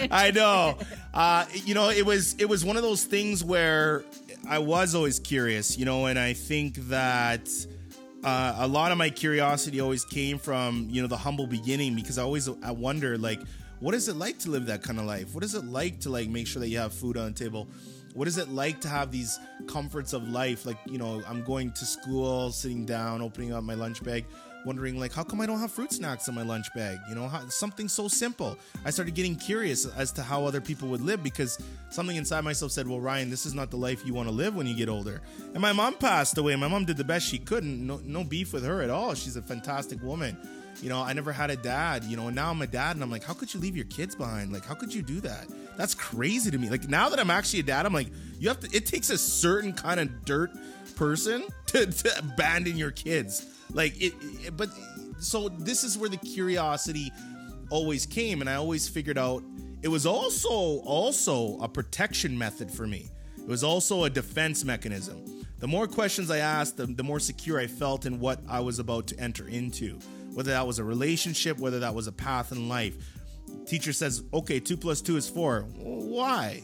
you. [laughs] I know. Uh, you know, it was it was one of those things where I was always curious, you know, and I think that uh, a lot of my curiosity always came from you know the humble beginning because I always I wonder like what is it like to live that kind of life? What is it like to like make sure that you have food on the table? What is it like to have these comforts of life? Like you know, I'm going to school, sitting down, opening up my lunch bag, wondering like how come I don't have fruit snacks in my lunch bag? You know, how, something so simple. I started getting curious as to how other people would live because something inside myself said, "Well, Ryan, this is not the life you want to live when you get older." And my mom passed away. My mom did the best she could, and no, no beef with her at all. She's a fantastic woman. You know, I never had a dad. You know, and now I'm a dad, and I'm like, how could you leave your kids behind? Like, how could you do that? That's crazy to me. Like now that I'm actually a dad, I'm like, you have to. It takes a certain kind of dirt person [laughs] to, to abandon your kids. Like it, it- but so this is where the curiosity always came, and I always figured out it was also also a protection method for me. It was also a defense mechanism. The more questions I asked, the, the more secure I felt in what I was about to enter into. Whether that was a relationship, whether that was a path in life. Teacher says, okay, two plus two is four. Why?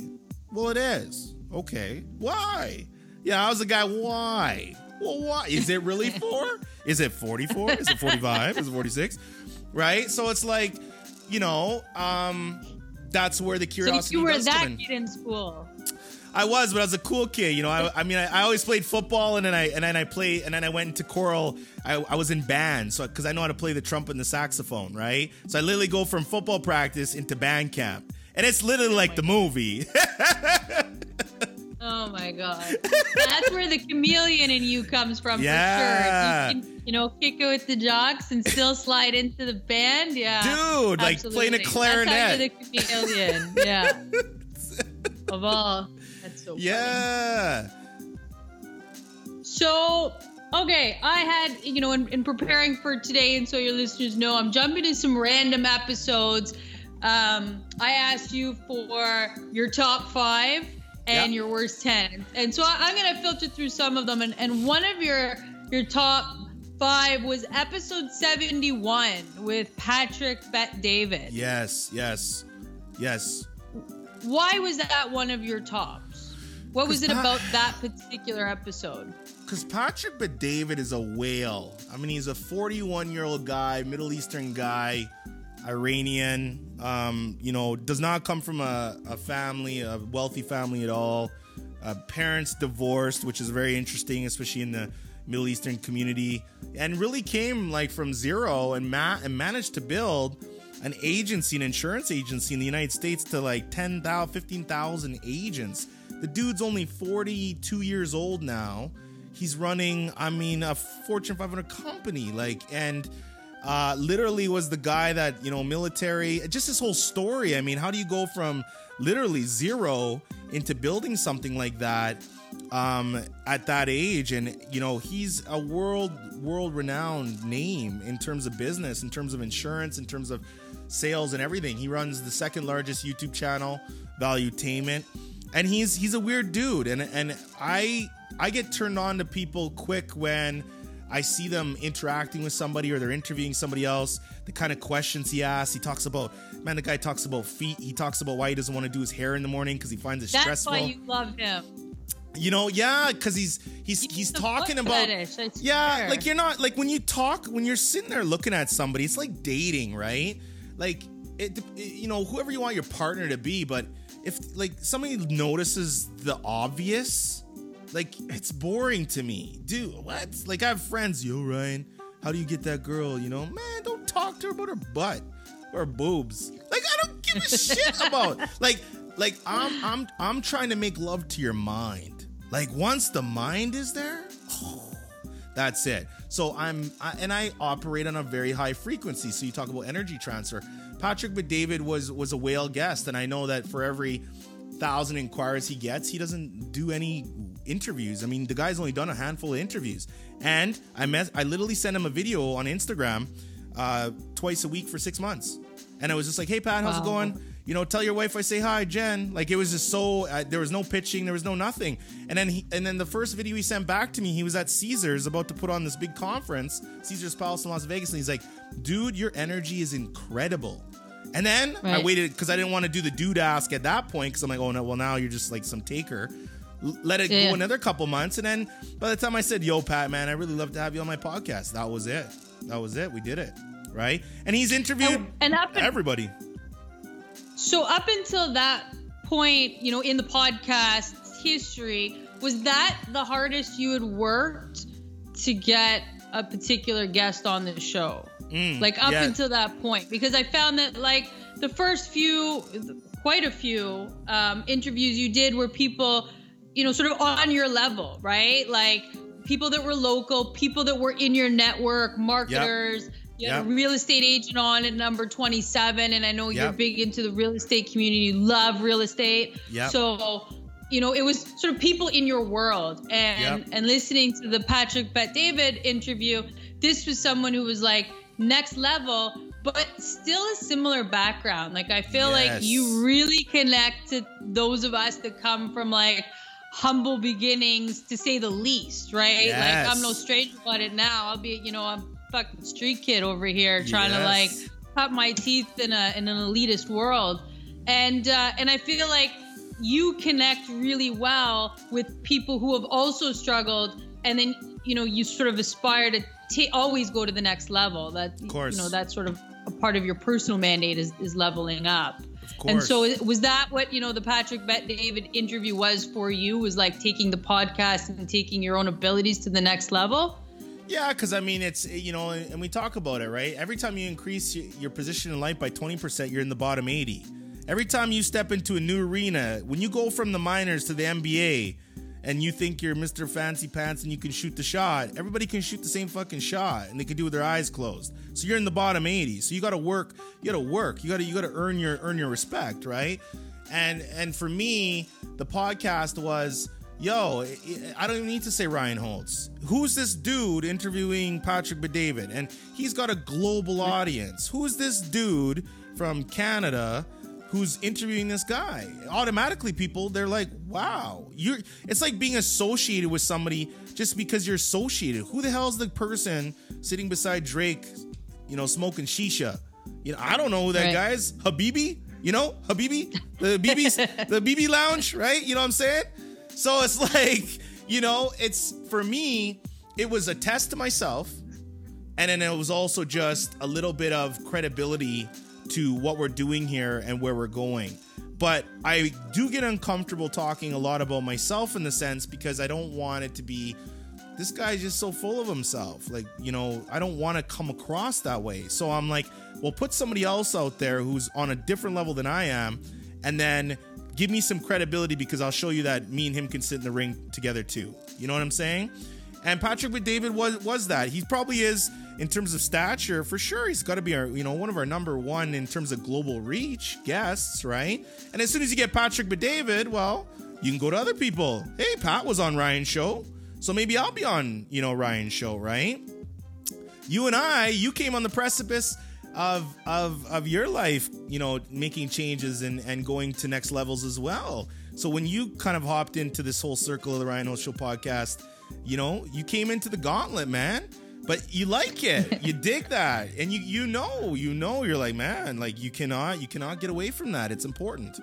Well, it is. Okay. Why? Yeah, I was the guy. Why? Well, why? Is it really [laughs] four? Is it 44? Is it 45? Is it 46? Right? So it's like, you know, um, that's where the curiosity. so you were that kid in school I was, but I was a cool kid. You know, I, I mean, I, I always played football, and then I and then I played, and then I went into choral. I, I was in band, so because I know how to play the trumpet and the saxophone, right? So I literally go from football practice into band camp, and it's literally like the movie. [laughs] oh my god that's where the chameleon in you comes from Yeah. for sure you know kick it with the jocks and still slide into the band yeah Dude, like playing a clarinet. That's how you're the chameleon. yeah. [laughs] of all. That's so funny. yeah, So, okay, I had, you know, in, in preparing for today, and so your listeners know, I'm jumping to some random episodes. Um, I asked you for your top five and Yeah. your worst 10. And so I, I'm going to filter through some of them. And, and one of your, your top five was episode 71 with Patrick Bet David. yes, yes, yes. Why was that one of your tops? What was it Pa- about that particular episode? Because Patrick Bet David is a whale. I mean, he's a 41 year old guy, Middle Eastern guy, Iranian. Um, you know, does not come from a, a family, a wealthy family at all. Uh, parents divorced, which is very interesting, especially in the Middle Eastern community, and really came like from zero and ma- and managed to build an agency, an insurance agency in the United States to like 10,000, 15,000 agents. The dude's only 42 years old now. He's running, I mean, a Fortune 500 company, like, and uh, literally was the guy that, you know, military, just this whole story. I mean, how do you go from literally zero into building something like that? um, at that age, and you know he's a world world renowned name in terms of business, in terms of insurance, in terms of sales and everything. He runs the second largest YouTube channel, Valuetainment, and he's he's a weird dude, and and I I get turned on to people quick when. I see them interacting with somebody or they're interviewing somebody else. The kind of questions he asks. He talks about, man, the guy talks about feet. He talks about why he doesn't want to do his hair in the morning because he finds it stressful. That's stressful why you love him. You know, yeah, because he's he's he's The talking about fetish, yeah, swear. like you're not like when you talk when you're sitting there looking at somebody, it's like dating, right? Like it, it you know whoever you want your partner to be, but if like somebody notices the obvious, like it's boring to me, dude. What? Like I have friends, yo Ryan, how do you get that girl? You know, man, don't talk to her about her butt or her boobs. Like I don't give a shit [laughs] about like like I'm I'm I'm trying to make love to your mind. Like once the mind is there, oh, [sighs] that's it. So I'm I, and I operate on a very high frequency. So you talk about energy transfer. Patrick Bet David was was a whale guest, and I know that for every thousand inquiries he gets, he doesn't do any interviews. I mean, the guy's only done a handful of interviews, and I met I literally sent him a video on Instagram uh, twice a week for six months, and I was just like, "Hey Pat, how's it going?" You know, tell your wife I say hi, Jen. Like it was just so uh, there was no pitching, there was no nothing. And then he and then the first video he sent back to me, he was at Caesars about to put on this big conference, Caesars Palace in Las Vegas, and he's like, "Dude, your energy is incredible." And then I waited because I didn't want to do the dude ask at that point because I'm like, "Oh no, well now you're just like some taker." L- Let it Yeah. go another couple months, and then by the time I said, "Yo, Pat, man, I really love to have you on my podcast," that was it. That was it. We did it, right? And he's interviewed And, and everybody. So up until that point, you know, in the podcast history, was that the hardest you had worked to get a particular guest on the show? Mm, like up yeah. until that point, because I found that like the first few, quite a few um, interviews you did were people, you know, sort of on your level, right? Like people that were local, people that were in your network, marketers. You had a real estate agent on at number 27, and I know you're big into the real estate community. You love real estate. Yep. So, you know, it was sort of people in your world. And Yep. and listening to the Patrick Bet David interview, this was someone who was like next level, but still a similar background. Like I feel like you really connect to those of us that come from like humble beginnings to say the least, right? Like I'm no stranger about it now. I'll be, you know, I'm fucking street kid over here trying to like Yes. cut my teeth in a in an elitist world. And uh, and I feel like you connect really well with people who have also struggled and then you know you sort of aspire to ta always go to the next level that Of course. you know that's sort of a part of your personal mandate is, is leveling up and so was that what you know the patrick bet david interview was for you was like taking the podcast and taking your own abilities to the next level Yeah, because I mean, it's you know, and we talk about it, right? Every time you increase your position in life by twenty percent, you're in the bottom eighty. Every time you step into a new arena, when you go from the minors to the NBA, and you think you're Mr. Fancy Pants and you can shoot the shot, everybody can shoot the same fucking shot, and they can do it with their eyes closed. So you're in the bottom eighty. So you got to work. You got to work. You got to you got to earn your earn your respect, right? And and for me, the podcast was yo, I- don't even need to say Ryan Holtz. Who's this dude interviewing Patrick Bet David? And he's got a global audience. Who's this dude from Canada who's interviewing this guy? Automatically, people they're like, wow, you're. It's like being associated with somebody just because you're associated. Who the hell is the person sitting beside Drake, you know, smoking shisha? You know, I don't know who that Right. guy is. Habibi, you know, Habibi, the BB's, the BB Lounge, right? You know what I'm saying? So it's [laughs] like, you know, it's for me, it was a test to myself. And then it was also just a little bit of credibility to what we're doing here and where we're going. But I do get uncomfortable talking a lot about myself in the sense because I don't want it to be this guy's just so full of himself. Like, you know, I don't want to come across that way. So I'm like, well, put somebody else out there who's on a different level than I am, and then give me some credibility because I'll show you that me and him can sit in the ring together too. You know what I'm saying? And Patrick Bet David was was that. He probably is in terms of stature for sure. He's got to be our, you know, one of our number one in terms of global reach guests, right? And as soon as you get Patrick Bet David, well, you can go to other people. Hey, Pat was on Ryan's show. So maybe I'll be on, you know, Ryan's show, right? You and I, you came on the precipice of of of your life, you know, making changes and and going to next levels as well. So when you kind of hopped into this whole circle of the Ryan Holtz Show podcast, you know, you came into the gauntlet, man. But you like it, [laughs] you dig that, and you you know, you know, you're like, man, like you cannot you cannot get away from that. It's important.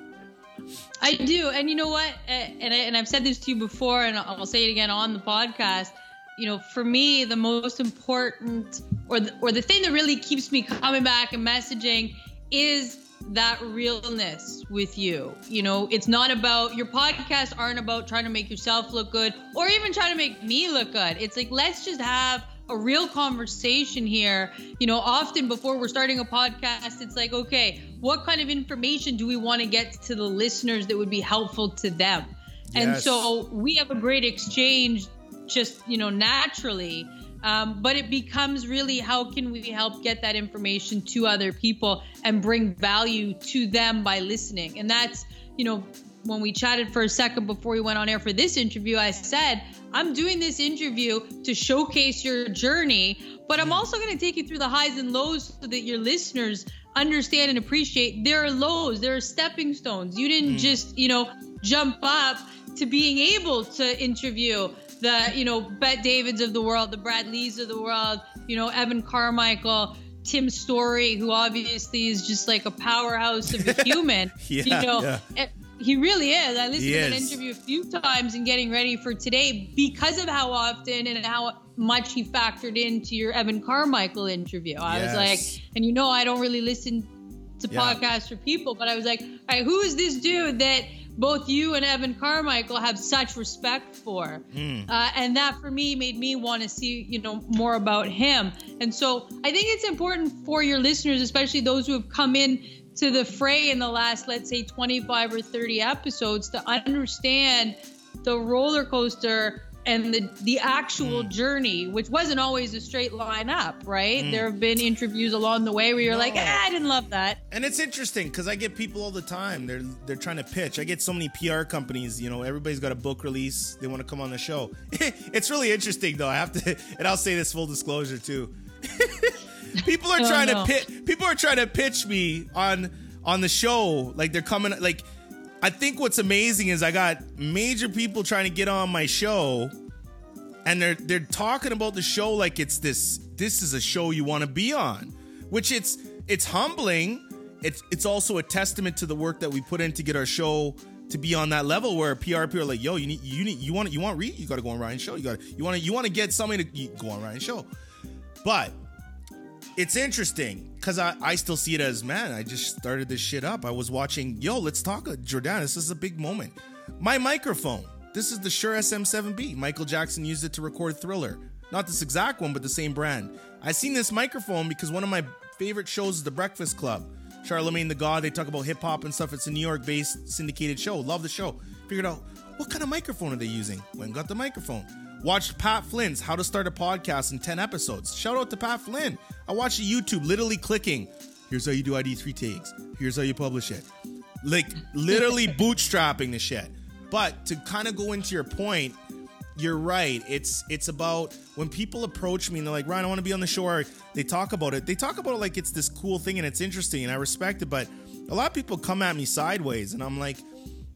I do, and you know what? And I, and I've said this to you before, and I'll say it again on the podcast. You know, for me, the most important, or the, or the thing that really keeps me coming back and messaging, is that realness with you. You know, it's not about your podcasts aren't about trying to make yourself look good or even trying to make me look good. It's like let's just have a real conversation here. You know, often before we're starting a podcast, it's like, okay, what kind of information do we want to get to the listeners that would be helpful to them? Yes. And so we have a great exchange just, you know, naturally. Um, but it becomes really how can we help get that information to other people and bring value to them by listening? And that's, you know, when we chatted for a second before we went on air for this interview, I said, I'm doing this interview to showcase your journey, but I'm also going to take you through the highs and lows so that your listeners understand and appreciate there are lows, there are stepping stones. You didn't mm. just, you know, jump up to being able to interview the, you know, Bet Davids of the world, the Brad Leas of the world, you know, Evan Carmichael, Tim Storey, who obviously is just like a powerhouse of a [laughs] human. yeah, you know, yeah. He really is. I listened he to that interview a few times and getting ready for today because of how often and how much he factored into your Evan Carmichael interview. I yes. was like, and you know, I don't really listen to yeah. podcasts for people, but I was like, all right, who is this dude that both you and Evan Carmichael have such respect for? Mm. Uh, and that for me made me want to see, you know, more about him. And so I think it's important for your listeners, especially those who have come in to the fray in the last, let's say, 25 or 30 episodes to understand the roller coaster and the the actual mm. journey, which wasn't always a straight line up, right? Mm. There have been interviews along the way where you're no. like, ah, I didn't love that. And it's interesting because I get people all the time. They're they're trying to pitch. I get so many PR companies. You know, everybody's got a book release. They want to come on the show. [laughs] it's really interesting though. I have to, [laughs] and I'll say this full disclosure too. [laughs] people are oh, trying no. to pit, people are trying to pitch me on on the show. Like they're coming like I think what's amazing is I got major people trying to get on my show and they're they're talking about the show like it's this this is a show you want to be on. Which it's it's humbling. It's it's also a testament to the work that we put in to get our show to be on that level where PRP are like, yo, you need you need you want you want read, you got to go on Ryan's show. You got you want you want to get somebody to go on Ryan's show. But it's interesting because I, I still see it as man i just started this shit up i was watching yo let's talk uh, jordan this is a big moment my microphone this is the Shure SM7B. Michael Jackson used it to record Thriller. Not this exact one, but the same brand. I seen this microphone because one of my favorite shows is The Breakfast Club. Charlemagne the God, they talk about hip hop and stuff. It's a New York based syndicated show. Love the show. Figured out what kind of microphone are they using? Went got the microphone. Watched Pat Flynn's How to Start a Podcast in 10 episodes. Shout out to Pat Flynn. I watched YouTube literally clicking. Here's how you do ID3 tags. Here's how you publish it. Like literally [laughs] bootstrapping the shit. But to kind of go into your point, you're right. It's it's about when people approach me and they're like, Ryan, I want to be on the show. they talk about it. They talk about it like it's this cool thing and it's interesting and I respect it. But a lot of people come at me sideways and I'm like,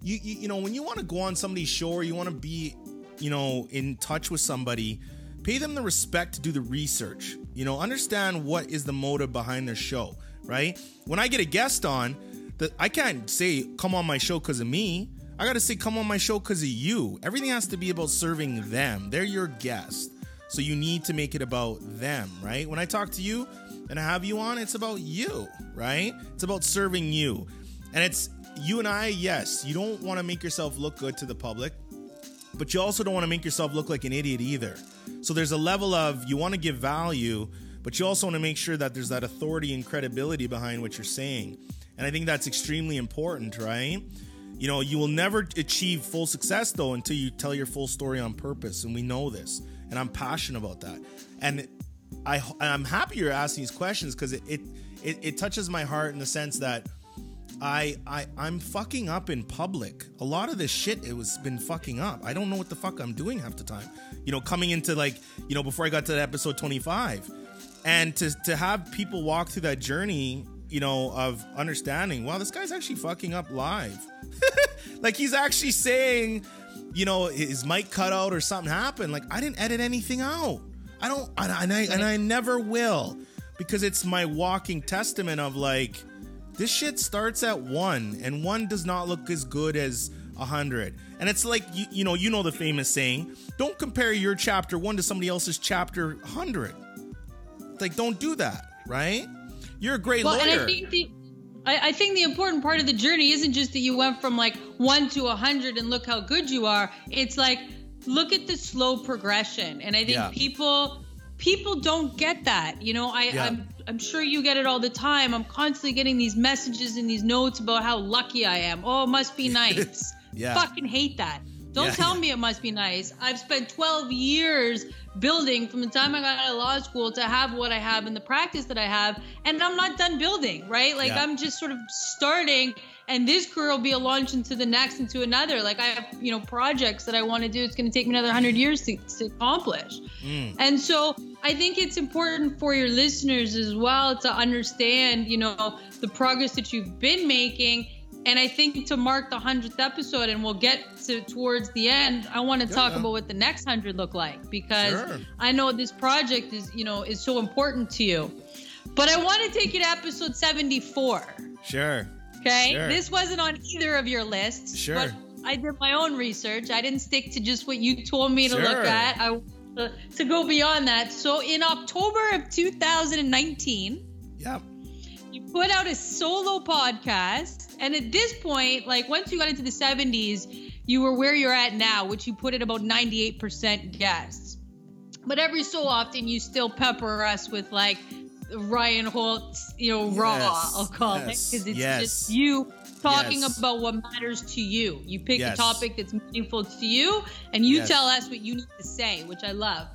you you, you know, when you want to go on somebody's show or you want to be you know, in touch with somebody, pay them the respect to do the research. You know, understand what is the motive behind their show, right? When I get a guest on, that I can't say come on my show because of me. I gotta say come on my show because of you. Everything has to be about serving them. They're your guest. So you need to make it about them, right? When I talk to you and I have you on, it's about you, right? It's about serving you. And it's you and I, yes, you don't want to make yourself look good to the public but you also don't want to make yourself look like an idiot either. So there's a level of you want to give value, but you also want to make sure that there's that authority and credibility behind what you're saying. And I think that's extremely important, right? You know, you will never achieve full success though until you tell your full story on purpose, and we know this. And I'm passionate about that. And I I'm happy you're asking these questions because it, it it it touches my heart in the sense that I I I'm fucking up in public. A lot of this shit it was been fucking up. I don't know what the fuck I'm doing half the time. You know, coming into like, you know, before I got to episode 25. And to to have people walk through that journey, you know, of understanding, wow, this guy's actually fucking up live. [laughs] like he's actually saying, you know, his mic cut out or something happened. Like I didn't edit anything out. I don't and I and I, and I never will because it's my walking testament of like This shit starts at one, and one does not look as good as a hundred. And it's like you, you know, you know the famous saying: "Don't compare your chapter one to somebody else's chapter hundred." Like, don't do that, right? You're a great well, lawyer. And I think the I, I think the important part of the journey isn't just that you went from like one to a hundred and look how good you are. It's like look at the slow progression. And I think Yeah. people people don't get that. You know, I, Yeah. I'm I'm sure you get it all the time. I'm constantly getting these messages and these notes about how lucky I am. Oh, it must be [laughs] nice. Yeah. Fucking hate that. Don't Yeah. tell me it must be nice. I've spent 12 years building from the time I got out of law school to have what I have and the practice that I have, and I'm not done building, right? Like Yeah. I'm just sort of starting, and this career will be a launch into the next, into another. Like I have, you know, projects that I want to do. It's going to take me another 100 years to, to accomplish. Mm. And so I think it's important for your listeners as well to understand, you know, the progress that you've been making. And I think to mark the 100th episode, and we'll get to towards the end, I want to talk about what the next 100 look like because Sure. I know this project is, you know, is so important to you. But I want to take you to episode 74. Sure. Okay. Sure. This wasn't on either of your lists. Sure. But I did my own research. I didn't stick to just what you told me to Sure. look at. I to, to go beyond that. So in October of 2019, Yep. you put out a solo podcast. And at this point, like once you got into the 70s, you were where you're at now, which you put at about 98% guests. But every so often, you still pepper us with like Ryan Holtz, you know, raw, Yes, I'll call yes, it, because it's yes. just you talking about what matters to you. You pick a topic that's meaningful to you, and you tell us what you need to say, which I love.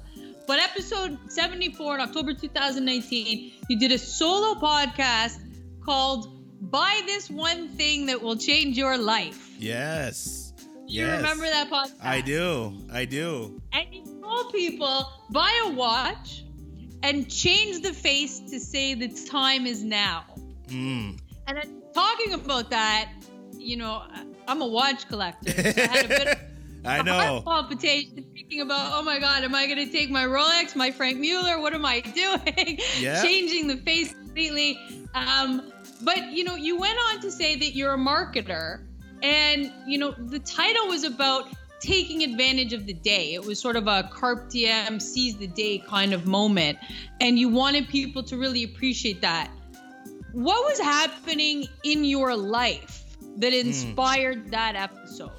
But episode 74 in October 2019, you did a solo podcast called Buy This One Thing That Will Change Your Life. Yes. You yes. remember that podcast? I do. I do. And you told people buy a watch and change the face to say the time is now. Mm. And then talking about that, you know, I'm a watch collector. So I had a bit of [laughs] I know. heart palpitation thinking about, oh my God, am I going to take my Rolex, my Franck Muller? What am I [laughs] doing? Yeah. Changing the face completely. Um, but, you know, you went on to say that you're a marketer. And, you know, the title was about taking advantage of the day. It was sort of a carpe diem, seize the day kind of moment. And you wanted people to really appreciate that. What was happening in your life that Hmm. inspired that episode?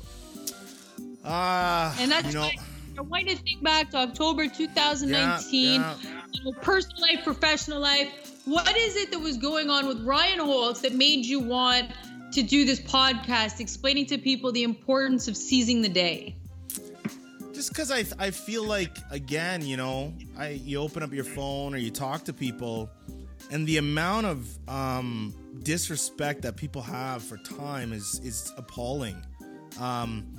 Ah, And that's you know, why I want to think back to October 2019, Yeah, you know, personal life, professional life. What is it that was going on with Ryan Holtz that made you want to do this podcast, explaining to people the importance of seizing the day? just because I I feel like again, you know, I you open up your phone or you talk to people, and the amount of um, disrespect that people have for time is is appalling. Um,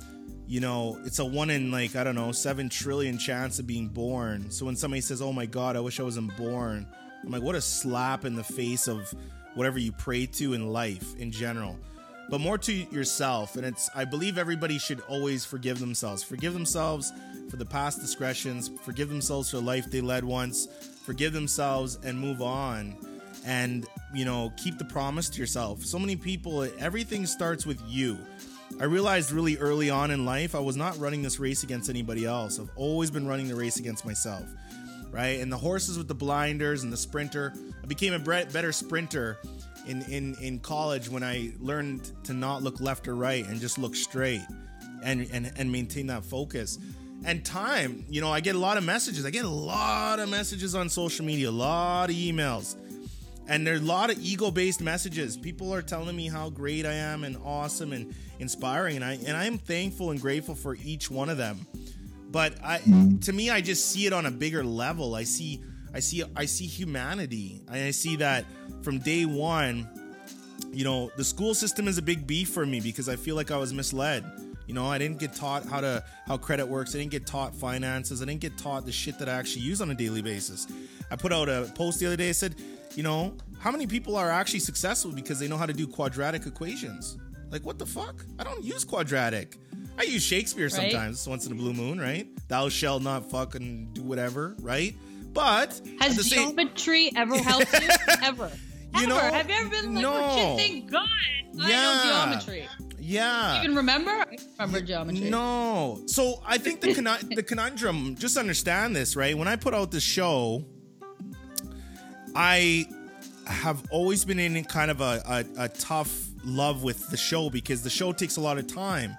you know, it's a one in like I don't know seven trillion chance of being born. So when somebody says, "Oh my God, I wish I wasn't born," I'm like, what a slap in the face of whatever you pray to in life in general. But more to yourself, and it's I believe everybody should always forgive themselves. Forgive themselves for the past discretions. Forgive themselves for the life they led once. Forgive themselves and move on. And you know, keep the promise to yourself. So many people, everything starts with you. I realized really early on in life I was not running this race against anybody else. I've always been running the race against myself, right? And the horses with the blinders and the sprinter. I became a better sprinter in, in, in college when I learned to not look left or right and just look straight and, and, and maintain that focus. And time, you know, I get a lot of messages. I get a lot of messages on social media, a lot of emails and there are a lot of ego-based messages. People are telling me how great I am and awesome and inspiring, and I and I am thankful and grateful for each one of them. But I, to me, I just see it on a bigger level. I see, I see, I see humanity. and I see that from day one. You know, the school system is a big beef for me because I feel like I was misled. You know, I didn't get taught how to how credit works. I didn't get taught finances. I didn't get taught the shit that I actually use on a daily basis. I put out a post the other day. I said, you know, how many people are actually successful because they know how to do quadratic equations? Like, what the fuck? I don't use quadratic. I use Shakespeare Right. sometimes, once in a blue moon, right? Thou shalt not fucking do whatever, right? But at the Has same, geometry ever helped you? [laughs] ever? You know? Have you ever been like, No. oh, thank God I Yeah. know geometry. Yeah. You even remember? I remember geometry. No. So I think the conun- the conundrum. Just understand this, right? When I put out this show, I have always been in kind of a, a, a tough love with the show because the show takes a lot of time.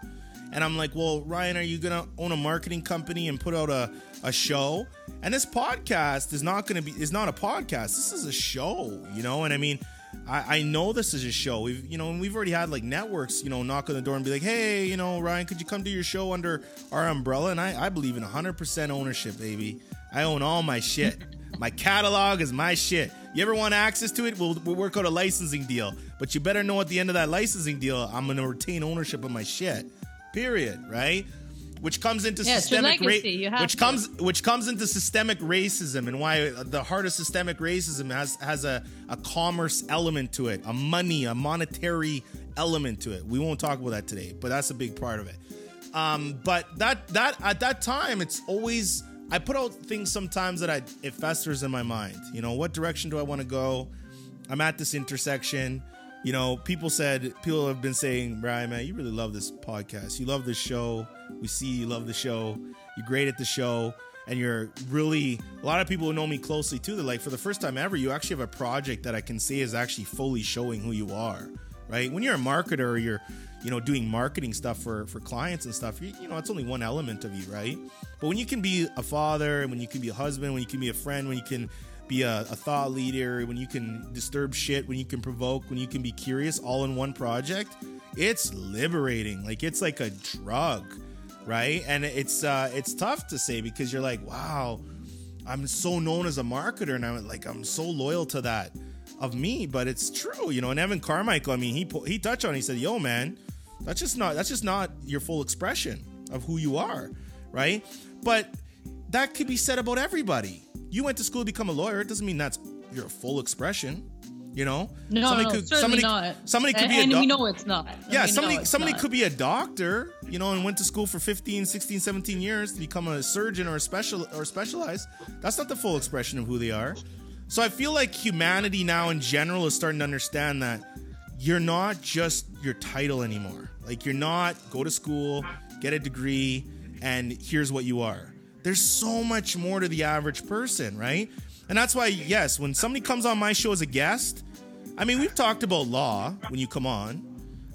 And I'm like, well, Ryan, are you gonna own a marketing company and put out a, a show? And this podcast is not gonna be is not a podcast. This is a show, you know. And I mean, I, I know this is a show. We've you know, and we've already had like networks, you know, knock on the door and be like, hey, you know, Ryan, could you come do your show under our umbrella? And I, I believe in 100% ownership, baby. I own all my shit. My catalog is my shit. You ever want access to it? We'll, we'll work out a licensing deal. But you better know at the end of that licensing deal, I'm going to retain ownership of my shit. Period. Right? Which comes into Yeah, systemic have which to. comes which comes into systemic racism and why the heart of systemic racism has has a, a commerce element to it, a money, a monetary element to it. We won't talk about that today, but that's a big part of it. Um, but that that at that time, it's always I put out things sometimes that I it festers in my mind. You know, what direction do I want to go? I'm at this intersection. You know, people said people have been saying, Brian, man, you really love this podcast. You love this show. We see you love the show. You're great at the show. And you're really a lot of people who know me closely too. They're like, for the first time ever, you actually have a project that I can say is actually fully showing who you are. Right? When you're a marketer you're, you know, doing marketing stuff for for clients and stuff, you, you know, it's only one element of you, right? But when you can be a father, and when you can be a husband, when you can be a friend, when you can be a, a thought leader, when you can disturb shit, when you can provoke, when you can be curious all in one project, it's liberating. Like it's like a drug, right? And it's uh it's tough to say because you're like, wow, I'm so known as a marketer and I'm like I'm so loyal to that of me, but it's true, you know. And Evan Carmichael, I mean, he he touched on. it. He said, "Yo, man, that's just not that's just not your full expression of who you are, right?" But that could be said about everybody. You went to school to become a lawyer. It doesn't mean that's your full expression. You know, No, no, no, certainly somebody, not. Somebody could and, be a and doc- we know it's not. And yeah, somebody somebody not. could be a doctor, you know, and went to school for 15, 16, 17 years to become a surgeon or a special or specialize. That's not the full expression of who they are. So I feel like humanity now in general is starting to understand that you're not just your title anymore. Like you're not go to school, get a degree, and here's what you are. There's so much more to the average person, right? And that's why, yes, when somebody comes on my show as a guest, I mean, we've talked about law when you come on,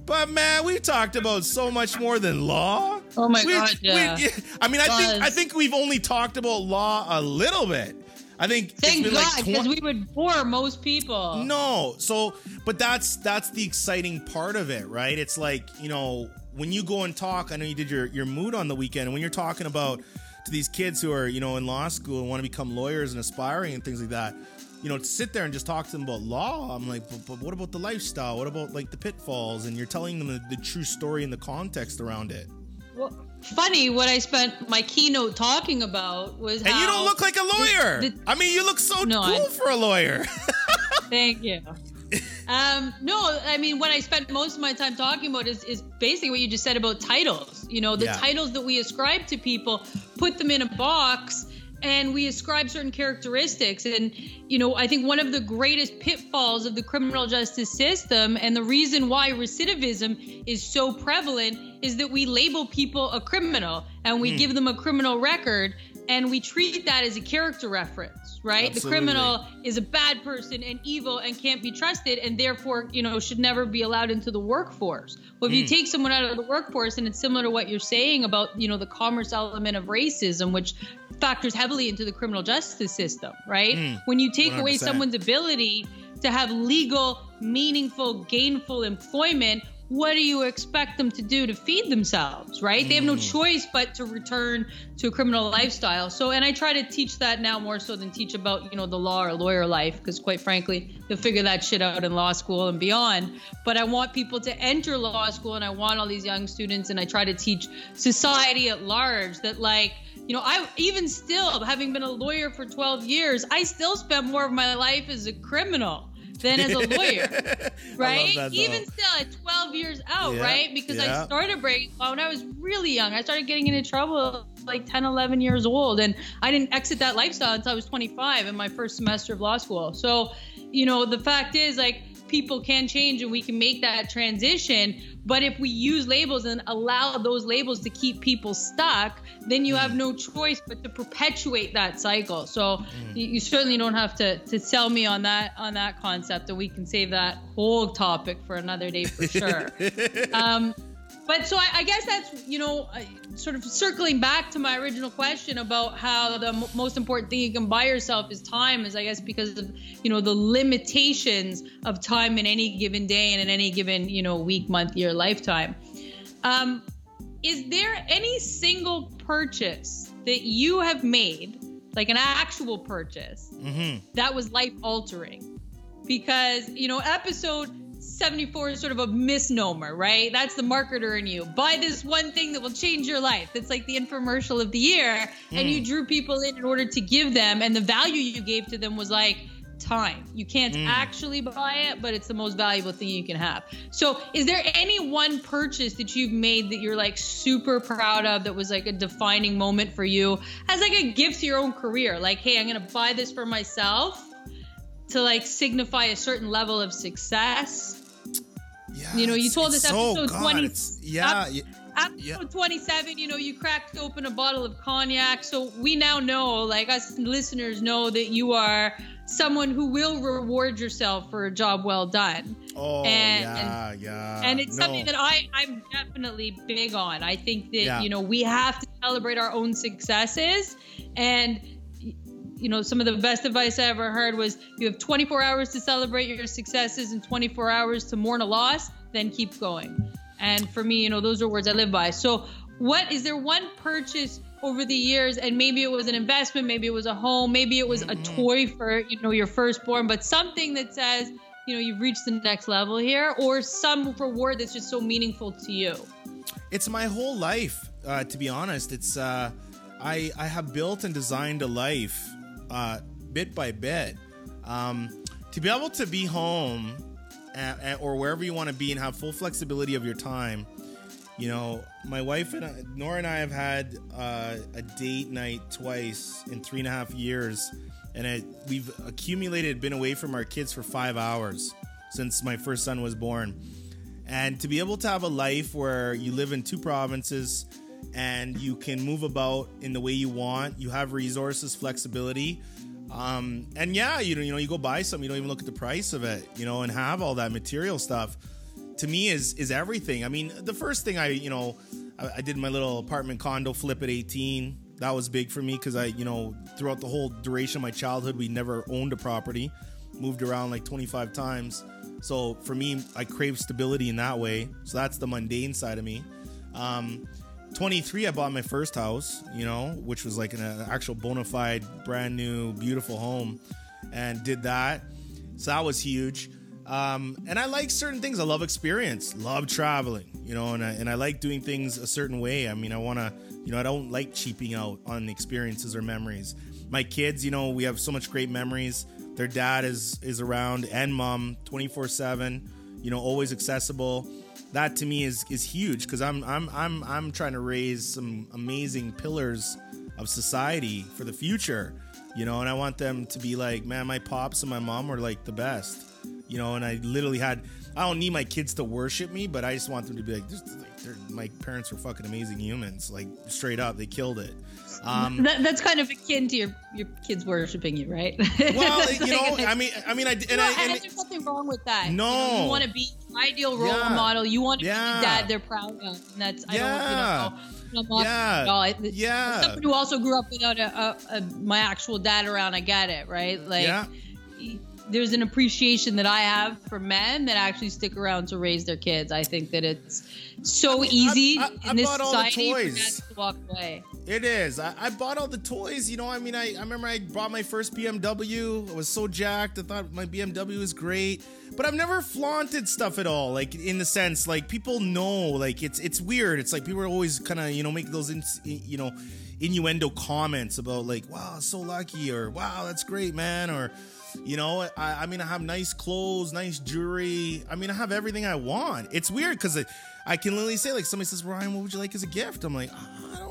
but man, we've talked about so much more than law. Oh my We- God, we- yeah. [laughs] I mean, I think I think we've only talked about law a little bit. I think it's Thank been God, like because 20 we would bore most people. no. So, but that's that's the exciting part of it, right? It's like, you know, when you go and talk, I know you did your your mood on the weekend, and when you're talking about to these kids who are, you know, in law school and want to become lawyers and aspiring and things like that, you know, to sit there and just talk to them about law, I'm like, but, but what about the lifestyle? What about like the pitfalls? And you're telling them the, the true story and the context around it. Well, funny, what I spent my keynote talking about was And you don't look like a lawyer. the- I mean, you look so No, cool I- for a lawyer. [laughs] Thank you. Um, no, I mean what I spent most of my time talking about is, is basically what you just said about titles. You know, the Yeah. titles that we ascribe to people, put them in a box, and we ascribe certain characteristics. And you know, I think one of the greatest pitfalls of the criminal justice system, and the reason why recidivism is so prevalent, is that we label people a criminal and we hmm. give them a criminal record, and we treat that as a character reference, right? Absolutely. The criminal is a bad person and evil and can't be trusted and therefore you know should never be allowed into the workforce well if you take someone out of the workforce and it's similar to what you're saying about you know the commerce element of racism which factors heavily into the criminal justice system right when you take away 100%. someone's ability to have legal meaningful gainful employment what do you expect them to do to feed themselves right? They have no mm. choice but to return to a criminal lifestyle. So and i try to teach that now more so than teach about you know the law or lawyer life because quite frankly they'll figure that shit out in law school and beyond. But i want people to enter law school and i want all these young students and i try to teach society at large that like you know i even still having been a lawyer for 12 years i still spent more of my life as a criminal than as a [laughs] lawyer right? though. Even still, at 12 years out, Yeah, right? Because yeah. I started breaking law when I was really young. I started getting into trouble like 10, 11 years old, and I didn't exit that lifestyle until I was 25 in my first semester of law school. So, you know, the fact is like people can change and we can make that transition. But if we use labels and allow those labels to keep people stuck, then you have no choice but to perpetuate that cycle. So mm. you, you, certainly don't have to to sell me on that on that concept, and we can save that whole topic for another day for sure. [laughs] um, but so I, I, guess that's you know sort of circling back to my original question about how the m- most important thing you can buy yourself is time is i guess because of you know the limitations of time in any given day and in any given you know week month year lifetime um, is there any single purchase that you have made like an actual purchase mm-hmm. that was life altering because you know episode 74 is sort of a misnomer, right? That's the marketer in you. Buy this one thing that will change your life. It's like the infomercial of the year. Mm. And you hmm. drew people in in order to give them, and the value you gave to them was like, time. You can't mm. actually buy it, but it's the most valuable thing you can have. So, is there any one purchase that you've made that you're like super proud of that was like a defining moment for you as like a gift to your own career? Like, hey, I'm going to buy this for myself to like signify a certain level of success yeah, you know, you told us so episode God, 20. yeah, yeah. Episode yeah. 27, you know, you cracked open a bottle of cognac. So we now know, like us listeners know that you are someone who will reward yourself for a job well done. Oh, and, yeah, yeah. And it's no. something that I, I'm definitely big on. I think that, yeah. you know, we have to celebrate our own successes. And you know, some of the best advice I ever heard was you have 24 hours to celebrate your successes and 24 hours to mourn a loss, then keep going. And for me, you know, those are words I live by. So, what is there one purchase over the years and maybe it was an investment, maybe it was a home, maybe it was a mm-hmm. toy for, you know, your firstborn, but something that says, you know, you've reached the next level here or some reward that's just so meaningful to you? It's my whole life, uh, to be honest. It's uh I I have built and designed a life uh, bit by bit. Um, to be able to be home at, at, or wherever you want to be and have full flexibility of your time. You know, my wife and I, Nora and I have had uh, a date night twice in three and a half years, and we've accumulated been away from our kids for five hours since my first son was born. And to be able to have a life where you live in two provinces, and you can move about in the way you want. You have resources, flexibility. Um, and yeah, you know, you know, you go buy something, you don't even look at the price of it, you know, and have all that material stuff. To me, is is everything. I mean, the first thing I, you know, I, I did my little apartment condo flip at 18. That was big for me because I, you know, throughout the whole duration of my childhood, we never owned a property, moved around like 25 times. So for me, I crave stability in that way. So that's the mundane side of me. Um, 23 i bought my first house you know which was like an, an actual bona fide brand new beautiful home and did that. So that was huge. Um, and i like certain things. I love experience love traveling you know and I, and I like doing things a certain way. I mean i want to you know i don't like cheaping out on experiences or memories. My kids you know we have so much great memories. Their dad is is around and mom 24 7 you know always accessible that to me is is huge because I'm I'm I'm I'm trying to raise some amazing pillars of society for the future, you know, and I want them to be like, man, my pops and my mom were like the best, you know, and I literally had I don't need my kids to worship me, but I just want them to be like, my parents were fucking amazing humans, like straight up, they killed it. Um, that, that's kind of akin to your your kids worshiping you, right? [laughs] Well, you know, I mean, I mean, I and, no, I, and, and there's nothing wrong with that. No, you, know, you want to be ideal role yeah. model. You want to yeah. be dad they're proud of, and that's I yeah. don't, you know. yeah. yeah. Someone who also grew up without a, a, a, my actual dad around, I get it, right? Like, yeah. there's an appreciation that I have for men that actually stick around to raise their kids. I think that it's so I mean, easy I, I, in this society for dads to walk away. It is. I, I, bought all the toys. You know, I mean, I, I remember I bought my first BMW. I was so jacked. I thought my BMW was great. But I've never flaunted stuff at all. Like in the sense, like people know, like it's it's weird. It's like people are always kind of you know make those in, you know innuendo comments about like wow so lucky or wow that's great man or you know I, I mean I have nice clothes, nice jewelry. I mean I have everything I want. It's weird because I can literally say like somebody says Ryan, what would you like as a gift? I'm like I don't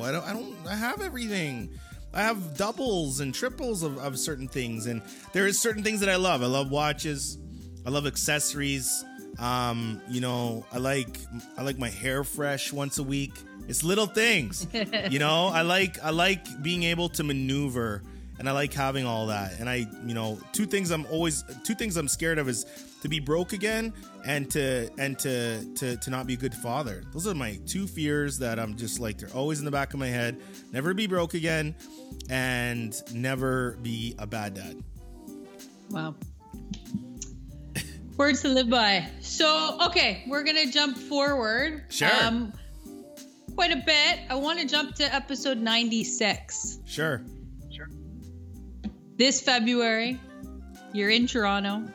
I don't I don't I have everything. I have doubles and triples of, of certain things, and there is certain things that I love. I love watches. I love accessories. Um, you know, I like I like my hair fresh once a week. It's little things. you [laughs] know, I like I like being able to maneuver and I like having all that. And I, you know, two things I'm always two things I'm scared of is to be broke again and to and to to to not be a good father. Those are my two fears that I'm just like they're always in the back of my head. Never be broke again and never be a bad dad. Wow. Words to live by. So, okay, we're going to jump forward. Sure. Um, quite a bit. I want to jump to episode 96. Sure. Sure. This February, you're in Toronto.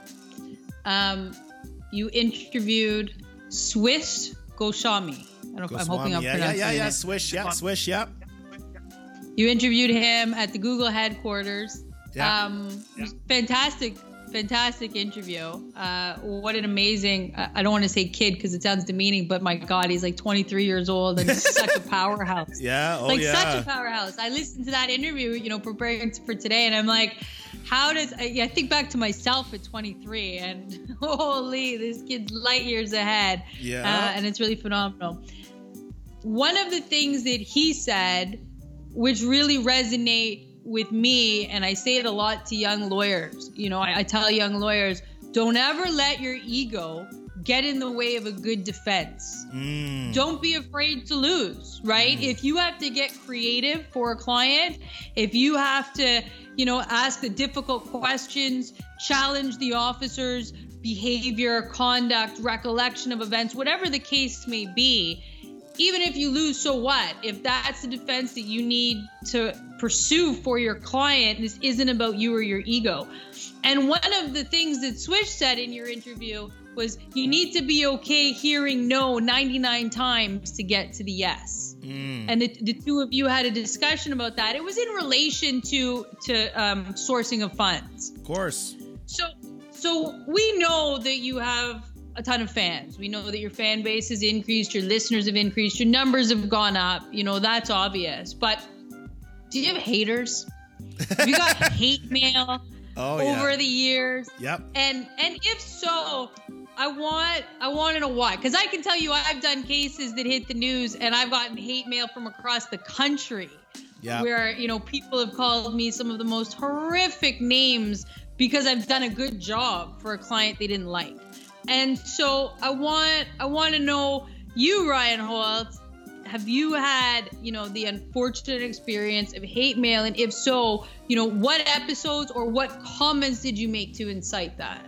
Um, you interviewed Swish Goswami. I don't, I'm hoping I'm yeah, pronouncing yeah, yeah, yeah. Swish, yeah, Swish, yeah. You interviewed him at the Google headquarters. Yeah. Um, yeah. fantastic fantastic interview. Uh, what an amazing, I don't want to say kid because it sounds demeaning, but my God, he's like 23 years old and he's such a [laughs] powerhouse. Yeah. Oh, like yeah. such a powerhouse. I listened to that interview, you know, preparing for today, and I'm like, how does, I, I think back to myself at 23 and [laughs] holy, this kid's light years ahead. Yeah. Uh, and it's really phenomenal. One of the things that he said, which really resonate with me, and I say it a lot to young lawyers, you know, I, I tell young lawyers, don't ever let your ego get in the way of a good defense. Mm. Don't be afraid to lose, right? Mm. If you have to get creative for a client, if you have to, you know, ask the difficult questions, challenge the officer's behavior, conduct, recollection of events, whatever the case may be, even if you lose, so what? If that's the defense that you need to pursue for your client, this isn't about you or your ego. And one of the things that Swish said in your interview was you need to be okay hearing no 99 times to get to the yes. Mm. And the, the two of you had a discussion about that. It was in relation to to um, sourcing of funds. Of course. So so we know that you have a ton of fans. We know that your fan base has increased, your listeners have increased, your numbers have gone up. You know, that's obvious. But do you have haters? Have you got [laughs] hate mail oh, over yeah. the years? Yep. And and if so, I want I want to know why. Because I can tell you I've done cases that hit the news and I've gotten hate mail from across the country. Yep. Where, you know, people have called me some of the most horrific names because I've done a good job for a client they didn't like. And so I want I want to know you, Ryan Holtz. Have you had, you know, the unfortunate experience of hate mail? And if so, you know, what episodes or what comments did you make to incite that?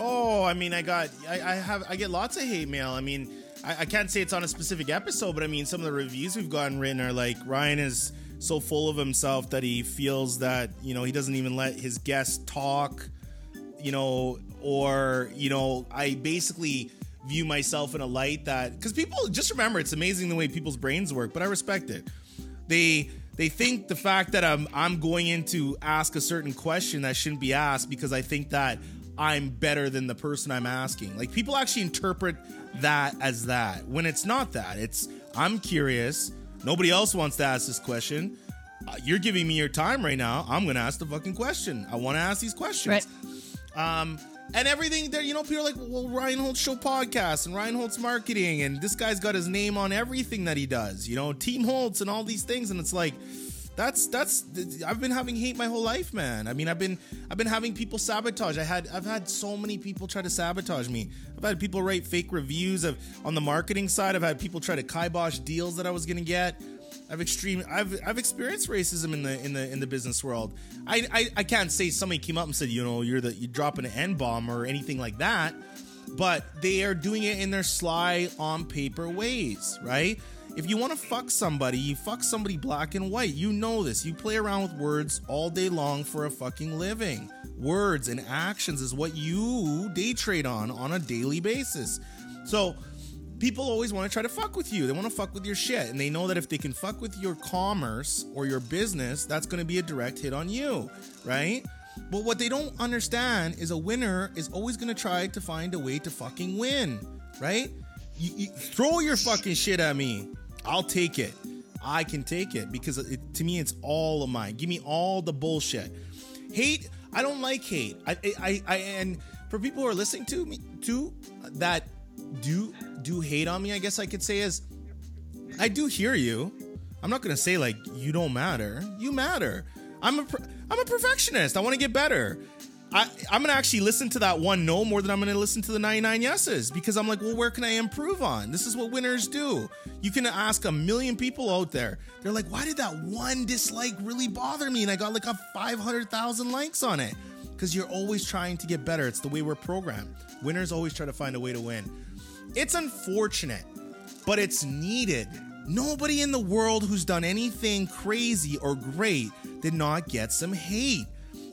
Oh, I mean, I got, I, I have, I get lots of hate mail. I mean, I, I, can't say it's on a specific episode, but I mean, some of the reviews we've gotten written are like Ryan is so full of himself that he feels that you know he doesn't even let his guests talk. You know, or you know i basically view myself in a light that because people just remember it's amazing the way people's brains work but i respect it they they think the fact that i'm i'm going in to ask a certain question that shouldn't be asked because i think that i'm better than the person i'm asking. Like people actually interpret that as that. When it's not that it's i'm curious. Nobody else wants to ask this question. Uh, you're giving me your time right now. I'm gonna ask the fucking question. I want to ask these questions. Right. um and everything there, you know, people are like, well, Ryan Holtz Show podcast and Ryan Holtz marketing, and this guy's got his name on everything that he does, you know, Team Holtz and all these things, and it's like, that's that's I've been having hate my whole life, man. I mean, I've been I've been having people sabotage. I had I've had so many people try to sabotage me. I've had people write fake reviews of on the marketing side. I've had people try to kibosh deals that I was gonna get. I've extreme I've I've experienced racism in the in the in the business world. I I, I can't say somebody came up and said, you know, you're the you dropping an N bomb or anything like that, but they are doing it in their sly on paper ways, right? If you want to fuck somebody, you fuck somebody black and white. You know this. You play around with words all day long for a fucking living. Words and actions is what you day trade on on a daily basis. So people always want to try to fuck with you. They want to fuck with your shit. And they know that if they can fuck with your commerce or your business, that's going to be a direct hit on you, right? But what they don't understand is a winner is always going to try to find a way to fucking win, right? You, you, throw your fucking shit at me. I'll take it. I can take it because it, to me it's all of mine. Give me all the bullshit. Hate, I don't like hate. I, I, I, and for people who are listening to me too, that do do hate on me, I guess I could say is, I do hear you. I'm not gonna say like you don't matter. You matter. I'm a I'm a perfectionist. I want to get better. I, I'm gonna actually listen to that one no more than I'm gonna listen to the 99 yeses because I'm like, well, where can I improve on? This is what winners do. You can ask a million people out there. They're like, why did that one dislike really bother me? And I got like a 500,000 likes on it because you're always trying to get better. It's the way we're programmed. Winners always try to find a way to win. It's unfortunate, but it's needed. Nobody in the world who's done anything crazy or great did not get some hate.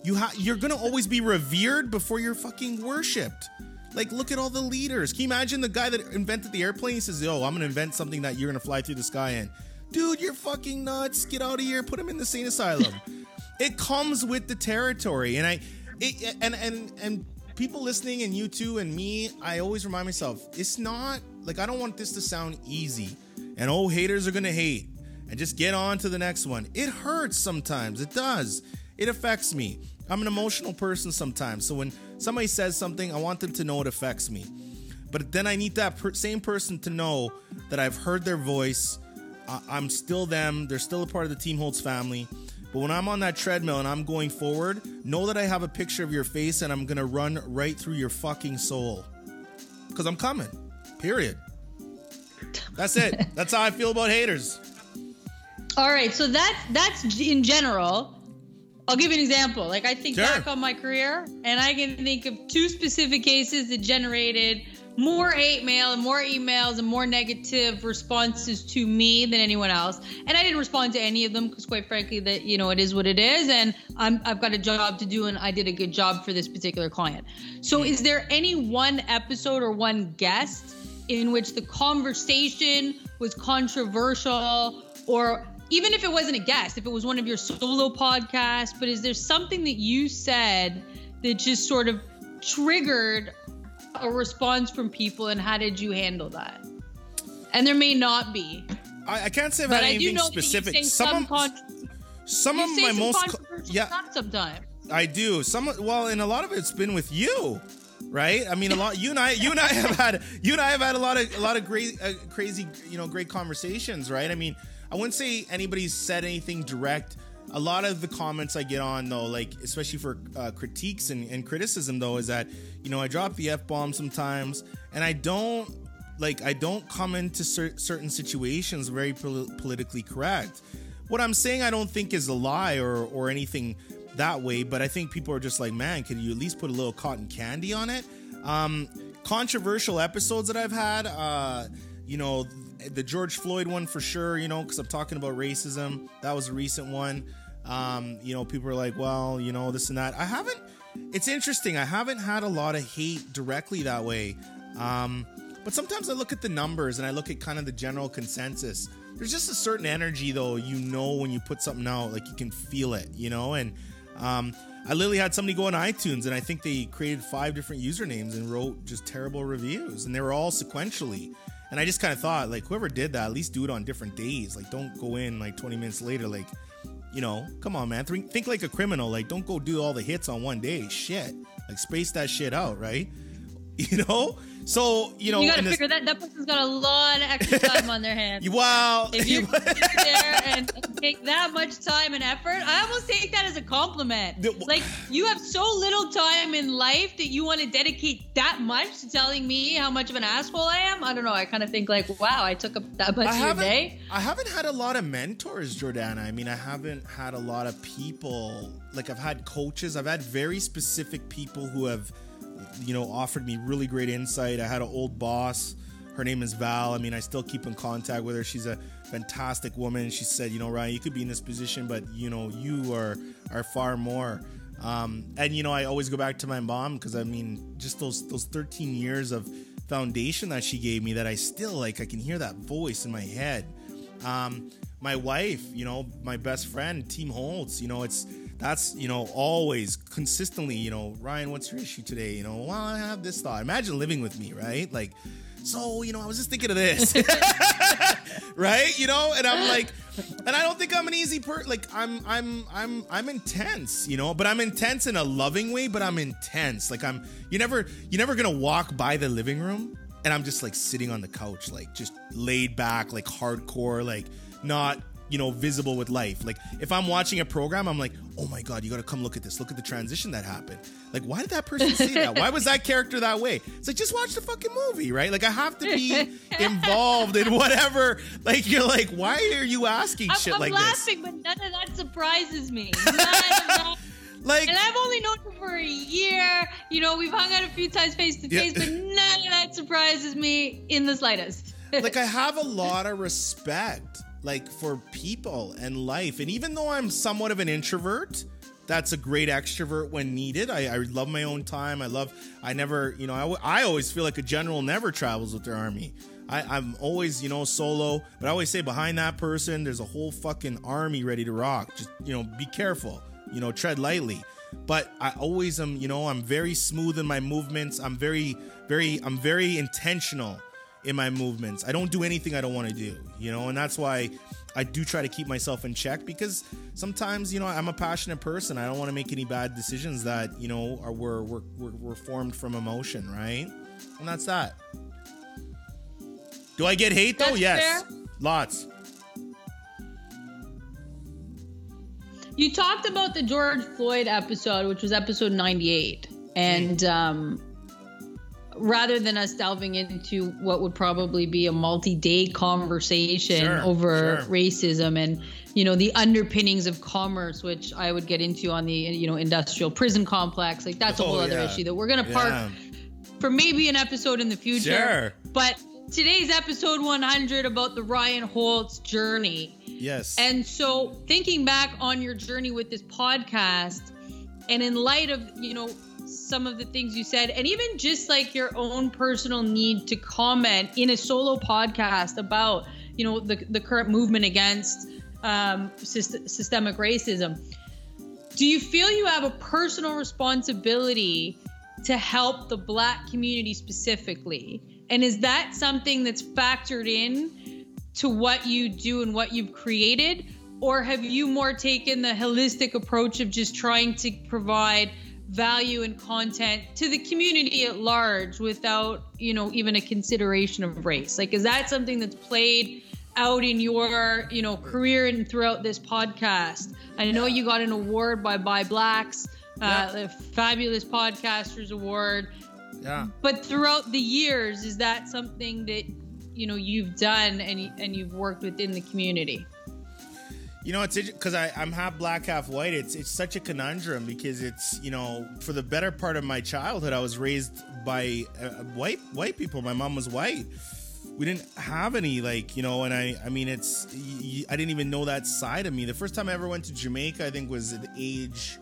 You ha- you're gonna always be revered before you're fucking worshipped. Like, look at all the leaders. Can you imagine the guy that invented the airplane? He says, "Yo, I'm gonna invent something that you're gonna fly through the sky in." Dude, you're fucking nuts. Get out of here. Put him in the sane asylum. [laughs] it comes with the territory, and I, it, and and and people listening and you too and me, I always remind myself, it's not like I don't want this to sound easy. And oh, haters are gonna hate, and just get on to the next one. It hurts sometimes. It does. It affects me. I'm an emotional person sometimes. So when somebody says something, I want them to know it affects me. But then I need that per- same person to know that I've heard their voice. I- I'm still them. They're still a part of the Team Holtz family. But when I'm on that treadmill and I'm going forward, know that I have a picture of your face and I'm gonna run right through your fucking soul. Cause I'm coming. Period. That's it. [laughs] That's how I feel about haters. All right, so that's that's in general. I'll give you an example. Like I think Sure. back on my career, and I can think of two specific cases that generated more hate mail and more emails and more negative responses to me than anyone else. And I didn't respond to any of them because, quite frankly, that you know it is what it is, and I'm, I've got a job to do, and I did a good job for this particular client. So, hmm. is there any one episode or one guest in which the conversation was controversial or even if it wasn't a guest, if it was one of your solo podcasts, but is there something that you said that just sort of triggered a response from people and how did you handle that? And there may not be, I, I can't say I've but had I do anything know specific. that you say Some some, of, some of my some most controversial yeah sometimes. I do. Some well, and a lot of it's been with you, right? I mean, a lot. You and I, you and I [laughs] have had, you and I have had a lot of, a lot of great, uh, crazy, you know, great conversations, right? I mean, I wouldn't say anybody's said anything direct. A lot of the comments I get on though, like especially for uh, critiques and, and criticism though, is that you know I drop the f bomb sometimes, and I don't like I don't come into cer- certain situations very pol- politically correct. What I'm saying I don't think is a lie or or anything that way, but I think people are just like, man, can you at least put a little cotton candy on it? Um, controversial episodes that I've had, uh, you know, the George Floyd one for sure, you know, because I'm talking about racism. That was a recent one. Um, you know, people are like, well, you know, this and that. I haven't, it's interesting. I haven't had a lot of hate directly that way. Um, but sometimes I look at the numbers and I look at kind of the general consensus. There's just a certain energy though, you know, when you put something out, like you can feel it, you know, and um, I literally had somebody go on iTunes and I think they created five different usernames and wrote just terrible reviews and they were all sequentially. And I just kind of thought, like, whoever did that, at least do it on different days. Like, don't go in like 20 minutes later, like, you know, come on, man. Think, like a criminal. Like, don't go do all the hits on one day. Shit. Like, space that shit out, right? [laughs] You know? So, you know, you gotta in this- figure that that person's got a lot of extra time on their hands. [laughs] Wow. If you [laughs] there and, and take that much time and effort, I almost take that as a compliment. The- Like you have so little time in life that you want to dedicate that much to telling me how much of an asshole I am. I don't know. I kind of think like, wow, I took up that much I of your day. I haven't had a lot of mentors, Jordana. I mean, I haven't had a lot of people. Like, I've had coaches. I've had very specific people who have, you know, offered me really great insight. I had an old boss. Her name is Val. I mean, I still keep in contact with her. She's a fantastic woman. She said, you know, Ryan, you could be in this position, but you know, you are are far more. Um, and you know, I always go back to my mom because I mean, just those those 13 years of foundation that she gave me that I still like. I can hear that voice in my head. Um, my wife, you know, my best friend, Team Holtz. You know, it's that's you know always consistently. You know, Ryan, what's your issue today? You know, well, I have this thought. Imagine living with me, right? Like, so you know, I was just thinking of this, [laughs] right? You know, and I'm like, and I don't think I'm an easy person. Like I'm, I'm, I'm, I'm intense, you know, but I'm intense in a loving way. But I'm intense. Like I'm, you never, you're never gonna walk by the living room and I'm just like sitting on the couch, like just laid back, like hardcore, like not you know, visible with life. Like if I'm watching a program, I'm like, oh my God, you gotta come look at this. Look at the transition that happened. Like, why did that person say that? Why was that character that way? It's like just watch the fucking movie, right? Like I have to be [laughs] involved in whatever. Like you're like, why are you asking I'm, shit I'm like laughing, this? but none of that surprises me. None of that. [laughs] Like and I've only known you for a year. You know, we've hung out a few times face to face, but none of that surprises me in the slightest. like I [laughs] have a lot of respect like for people and life. And even though I'm somewhat of an introvert, that's a great extrovert when needed. I, I love my own time. I love, I never, you know, I, I always feel like a general never travels with their army. I, I'm always, you know, solo, but I always say behind that person, there's a whole fucking army ready to rock. Just, you know, be careful, you know, tread lightly. But I always am, you know, I'm very smooth in my movements. I'm very, very, I'm very intentional in my movements. I don't do anything I don't want to do, you know, and that's why I do try to keep myself in check because sometimes, you know, I'm a passionate person. I don't want to make any bad decisions that, you know, are were were, were, were formed from emotion, right? And that's that. Do I get hate though? That's yes. fair. Lots. You talked about the George Floyd episode, which was episode 98. And um, rather than us delving into what would probably be a multi day conversation Sure, over sure. racism and you know the underpinnings of commerce which i would get into on the you know industrial prison complex like that's a Oh, whole other yeah. issue that we're gonna park Yeah. for maybe an episode in the future Sure. but today's episode 100 about the ryan holtz journey Yes. and so, thinking back on your journey with this podcast, and in light of, you know, some of the things you said, and even just like your own personal need to comment in a solo podcast about, you know, the, the current movement against um, syst- systemic racism, do you feel you have a personal responsibility to help the black community specifically? And is that something that's factored in to what you do and what you've created? Or have you more taken the holistic approach of just trying to provide value and content to the community at large without, you know, even a consideration of race? Like, is that something that's played out in your, you know, career and throughout this podcast? I know you got an award by By Blacks, uh, the Fabulous Podcasters Award yeah. but throughout the years is that something that you know you've done and and you've worked within the community You know, it's because I'm half black, half white. It's it's such a conundrum because it's you know for the better part of my childhood, I was raised by uh, white white people. My mom was white. We didn't have any like you know, and I I mean it's I didn't even know that side of me. The first time I ever went to Jamaica, I think was at age.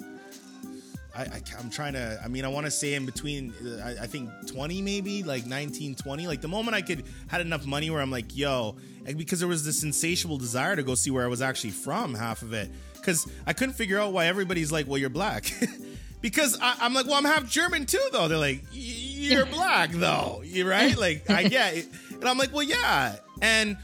I, I am trying to. I mean, I want to say in between. uh, I, I think 20, maybe like 19, 20. Like the moment I could had enough money where I'm like, yo, and because there was this insatiable desire to go see where I was actually from. Half of it, because I couldn't figure out why everybody's like, well, you're black. [laughs] because I, I'm like, well, I'm half German too, though. They're like, you're [laughs] black though, you right? Like I [laughs] get it, and I'm like, well, yeah, and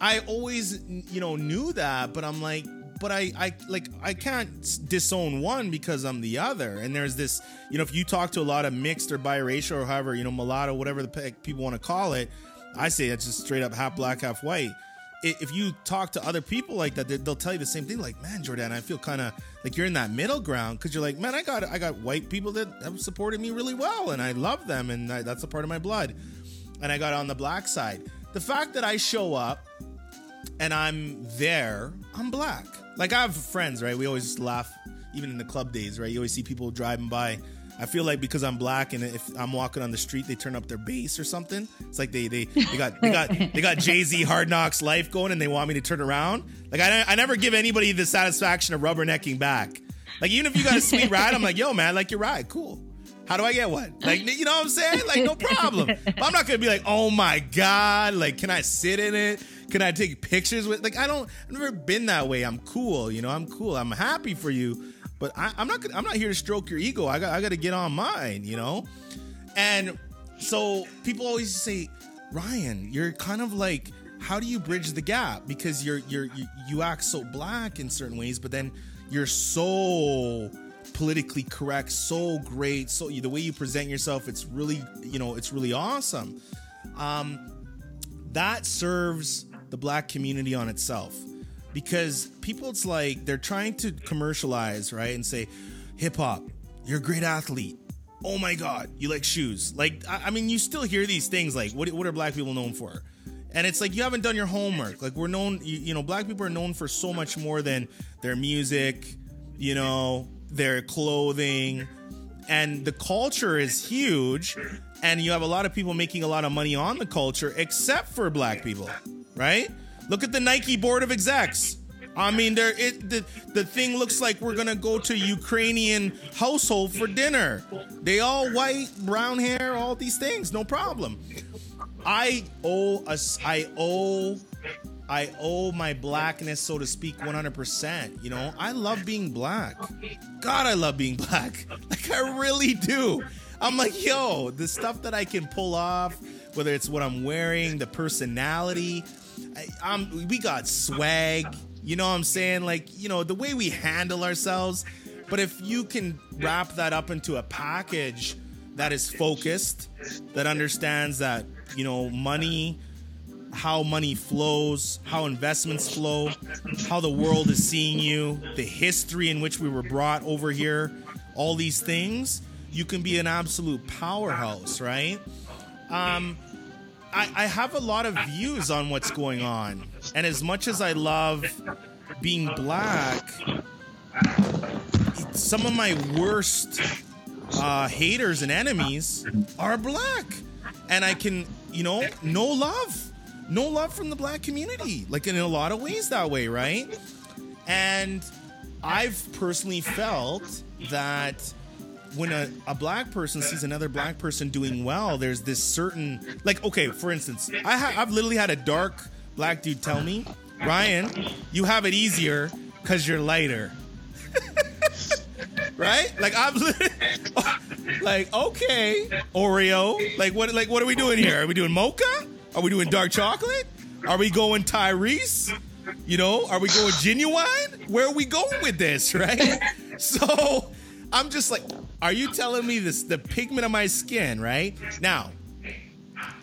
I always, you know, knew that, but I'm like, but I, I like, I can't disown one because I'm the other. And there's this, you know, if you talk to a lot of mixed or biracial or however, you know, mulatto, whatever the pe- people want to call it, I say it's just straight up half black, half white. If you talk to other people like that, they- they'll tell you the same thing. Like, man, Jordan, I feel kind of like you're in that middle ground because you're like, man, I got, I got white people that have supported me really well, and I love them, and I, that's a part of my blood. And I got on the black side. The fact that I show up and I'm there, I'm black. Like I have friends, right? We always laugh, even in the club days, right? You always see people driving by. I feel like because I'm black and if I'm walking on the street, they turn up their bass or something. It's like they they, they got they got they got Jay Z Hard Knocks Life going, and they want me to turn around. Like I I never give anybody the satisfaction of rubbernecking back. Like even if you got a sweet ride, I'm like, yo man, like your ride, cool. How do I get one? Like, you know what I'm saying? Like, no problem. But I'm not gonna be like, oh my god, like, can I sit in it? Can I take pictures with? Like, I don't. I've never been that way. I'm cool. You know, I'm cool. I'm happy for you. But I, I'm not. I'm not here to stroke your ego. I got. I got to get on mine. You know. And so people always say, Ryan, you're kind of like how do you bridge the gap because you're you're you, you act so black in certain ways but then you're so politically correct so great so the way you present yourself it's really you know it's really awesome um that serves the black community on itself because people it's like they're trying to commercialize right and say hip hop you're a great athlete. Oh my god you like shoes. Like I, I mean you still hear these things like what, what are black people known for? And it's like you haven't done your homework. Like we're known you, you know black people are known for so much more than their music you know their clothing. And the culture is huge and you have a lot of people making a lot of money on the culture except for black people right look at the nike board of execs i mean there it the, the thing looks like we're gonna go to ukrainian household for dinner they all white brown hair all these things no problem I owe us. I owe. I owe my blackness, so to speak, 100%. You know, I love being black. God, I love being black. [laughs] Like, I really do. I'm like, yo, the stuff that I can pull off, whether it's what I'm wearing, the personality, I, we got swag. You know what I'm saying? Like, you know, the way we handle ourselves. But if you can wrap that up into a package that is focused, that understands that you know, money, how money flows, how investments flow, how the world is seeing you, the history in which we were brought over here, all these things, you can be an absolute powerhouse, right? Um, I, I have a lot of views on what's going on. And as much as I love being black, some of my worst uh, haters and enemies are black. And I can you know, no love. No love from the black community. Like in a lot of ways that way, right? And I've personally felt that when a, a black person sees another black person doing well, there's this certain like okay, for instance, I ha- I've literally had a dark black dude tell me, Ryan, you have it easier because you're lighter. [laughs] right? Like I'm [laughs] like, okay, Oreo. Like what like what are we doing here? Are we doing mocha? Are we doing dark chocolate? Are we going Tyrese? You know, are we going genuine? Where are we going with this, [laughs] right? So I'm just like, are you telling me this the pigment of my skin, right? Now,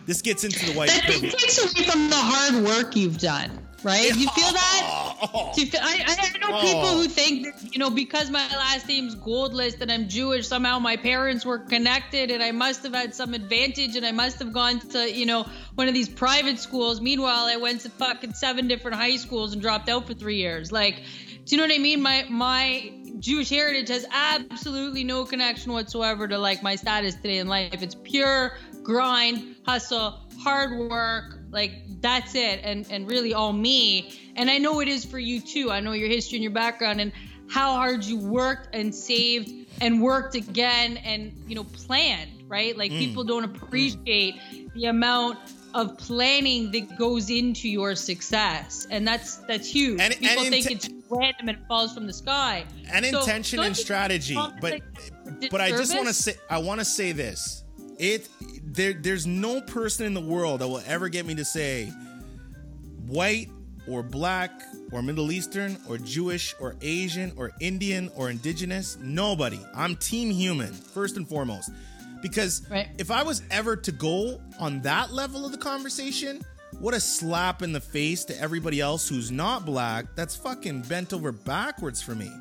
this gets into the white. That takes away from the hard work you've done right? You feel that? Oh. You feel, I, I know people oh. who think that, you know, because my last name's Goldlist and I'm Jewish, somehow my parents were connected and I must have had some advantage and I must have gone to, you know, one of these private schools. Meanwhile, I went to fucking seven different high schools and dropped out for three years. Like, do you know what I mean? My my Jewish heritage has absolutely no connection whatsoever to like my status today in life. It's pure grind, hustle, hard work, like that's it and and really all me and i know it is for you too i know your history and your background and how hard you worked and saved and worked again and you know planned right like mm. people don't appreciate mm. the amount of planning that goes into your success and that's that's huge and, people and think it's random and it falls from the sky and so, intention and strategy but but i just want to say i want to say this it there there's no person in the world that will ever get me to say white or black or Middle Eastern or Jewish or Asian or Indian or indigenous. Nobody. I'm team human, first and foremost. Because right. if I was ever to go on that level of the conversation, what a slap in the face to everybody else who's not black that's fucking bent over backwards for me.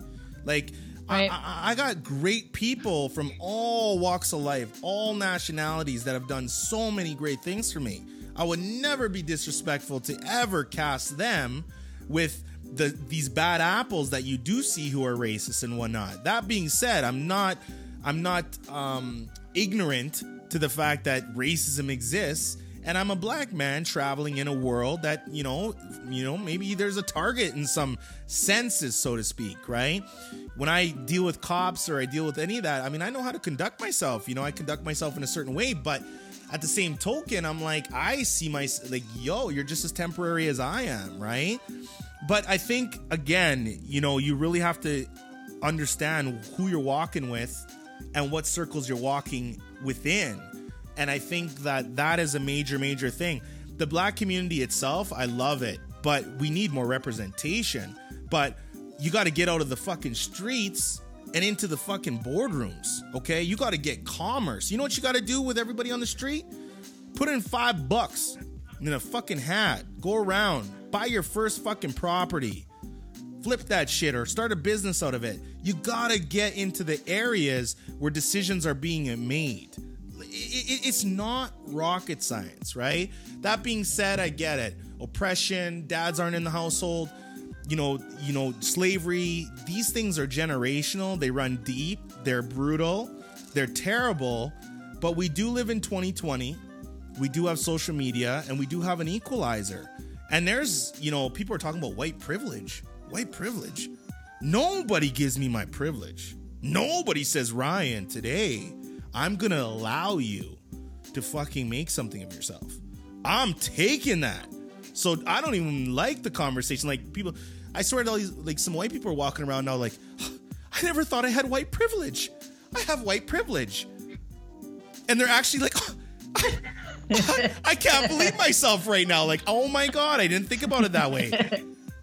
Like, Right. I, I, got great people from all walks of life, all nationalities that have done so many great things for me. I would never be disrespectful to ever cast them with the these bad apples that you do see who are racist and whatnot. That being said, I'm not I'm not um, ignorant to the fact that racism exists and I'm a black man traveling in a world that you know, you know, maybe there's a target in some senses, so to speak, right? When I deal with cops or I deal with any of that, I mean, I know how to conduct myself. You know, I conduct myself in a certain way, but at the same token, I'm like, I see my like, yo, you're just as temporary as I am, right? But I think again, you know, you really have to understand who you're walking with and what circles you're walking within and I think that that is a major, major thing. The black community itself, I love it, but we need more representation. But you got to get out of the fucking streets and into the fucking boardrooms, okay? You got to get commerce. You know what you got to do with everybody on the street? Put in five bucks in a fucking hat, go around, buy your first fucking property, flip that shit or start a business out of it. You gotta get into the areas where decisions are being made. It's not rocket science, right? That being said, I get it. Oppression, dads aren't in the household, you know, you know, slavery, these things are generational. They run deep, they're brutal, they're terrible, but we do live in 2020 we do have social media and we do have an equalizer. And there's, you know, people are talking about white privilege. White privilege. Nobody gives me my privilege. Nobody says, Ryan, today I'm going to allow you to fucking make something of yourself. I'm taking that. So I don't even like the conversation. Like people, I swear to all these, like some white people are walking around now, like, I never thought I had white privilege. I have white privilege. And they're actually like, oh, [laughs] I can't believe myself right now. Like, oh my God, I didn't think about it that way.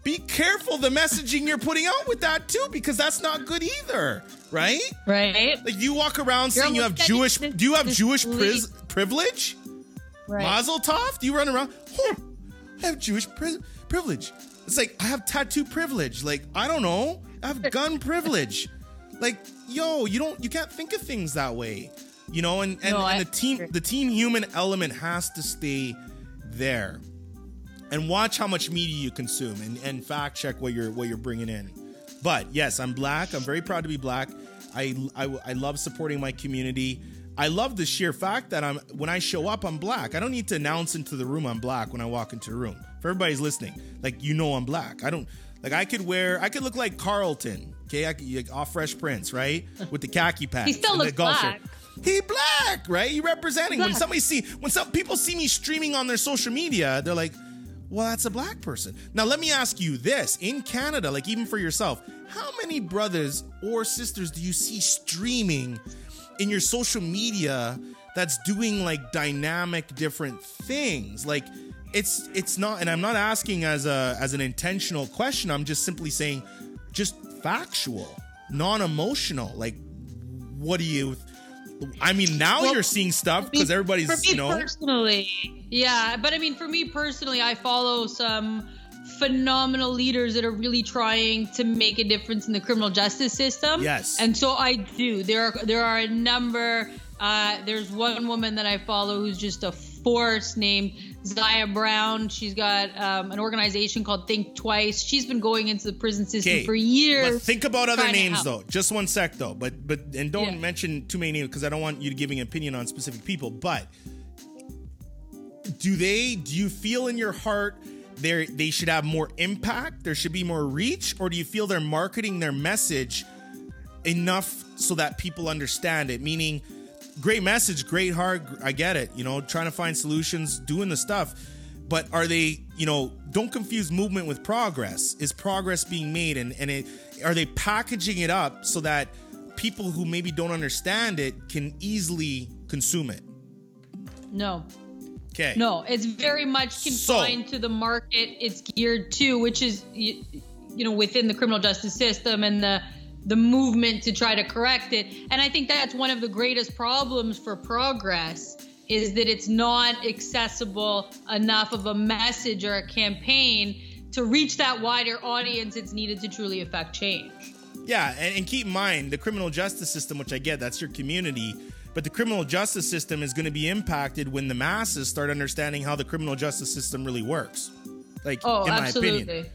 Be careful the messaging you're putting out with that too, because that's not good either, right? Right. Like you walk around saying you have Jewish. This, do you have Jewish pri- privilege? Right. Mazel tov. Do you run around? Oh, I have Jewish pri- privilege. It's like I have tattoo privilege. Like I don't know. I have gun privilege. Like yo, you don't. You can't think of things that way you know and and, no, and the team the team human element has to stay there and watch how much media you consume and, and fact check what you're what you're bringing in. But yes i'm black. I'm very proud to be black. I, I i love supporting my community. I love the sheer fact that i'm when i show up i'm black. I don't need to announce into the room i'm black when i walk into a room. For everybody's listening like you know i'm black. I don't like i could wear i could look like carlton okay? I could, like off fresh prince right? With the khaki [laughs] pants he still looks black. shirt. He black, right? He representing. Black. When somebody see when some people see me streaming on their social media, they're like, well, that's a black person. Now let me ask you this: in Canada, like even for yourself, how many brothers or sisters do you see streaming in your social media that's doing like dynamic different things? Like it's it's not, and I'm not asking as a as an intentional question. I'm just simply saying, just factual, non-emotional. Like, what do you I mean, now well, you're seeing stuff because everybody's for me you know. Personally, yeah, but I mean, for me personally, I follow some phenomenal leaders that are really trying to make a difference in the criminal justice system. Yes, and so I do. There are there are a number. Uh, there's one woman that I follow who's just a force named Zya Brown. She's got um, an organization called Think Twice. She's been going into the prison system for years. But think about other names though. Just one sec though. But but and don't yeah. mention too many names because I don't want you to giving an opinion on specific people. But do they? Do you feel in your heart? They they should have more impact. There should be more reach, or do you feel they're marketing their message enough so that people understand it? Meaning, great message, great heart. I get it. You know, trying to find solutions, doing the stuff. But are they, you know, don't confuse movement with progress. Is progress being made and, and it are they packaging it up so that people who maybe don't understand it can easily consume it? No. Okay. No, it's very much confined so, to the market it's geared to, which is you, you know within the criminal justice system and the the movement to try to correct it. And I think that's one of the greatest problems for progress is that it's not accessible enough of a message or a campaign to reach that wider audience it's needed to truly affect change. Yeah, and, and keep in mind the criminal justice system, which I get, that's your community. But the criminal justice system is going to be impacted when the masses start understanding how the criminal justice system really works. Like, oh, in absolutely. my opinion.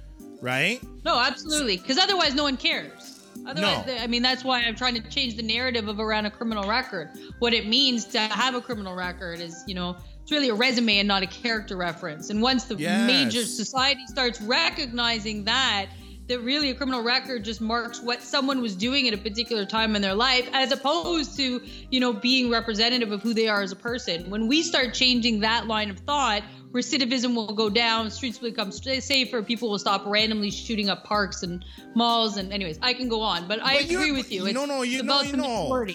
Right? No, absolutely. Because otherwise, no one cares. Otherwise, no. I mean, that's why I'm trying to change the narrative of around a criminal record. What it means to have a criminal record is, you know, it's really a resume and not a character reference. And once the yes. major society starts recognizing that, that really a criminal record just marks what someone was doing at a particular time in their life as opposed to you know being representative of who they are as a person when we start changing that line of thought recidivism will go down, streets will become safer, people will stop randomly shooting up parks and malls. And anyways, I can go on, but I agree with you. It's no, no, you know, you know.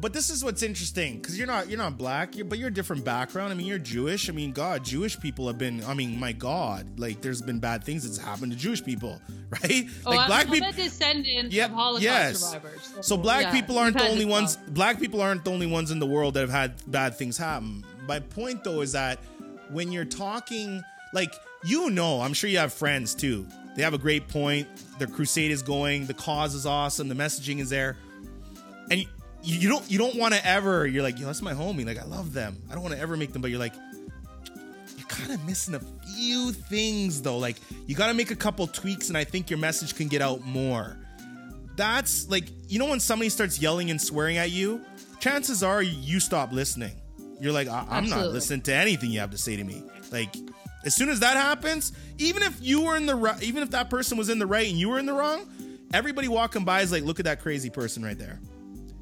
But this is what's interesting because you're not you're not black, you're, but you're a different background. I mean, you're Jewish. I mean, God, Jewish people have been. I mean, my God, like there's been bad things that's happened to Jewish people, [laughs] right? Oh, like I'm, black people. a descendant Yep, of Holocaust yes. survivors. So black yeah, people aren't the only ones. Black people aren't the only ones in the world that have had bad things happen. My point though is that when you're talking, like you know, I'm sure you have friends too. They have a great point. Their crusade is going. The cause is awesome. The messaging is there, and you, you don't you don't want to ever. You're like, yo, that's my homie. Like I love them. I don't want to ever make them, but you're like, you're kind of missing a few things though. Like you got to make a couple tweaks, and I think your message can get out more. That's like you know when somebody starts yelling and swearing at you, chances are you stop listening. You're like, I- I'm not listening to anything you have to say to me. Like as soon as that happens, even if you were in the right, even if that person was in the right and you were in the wrong, everybody walking by is like, look at that crazy person right there.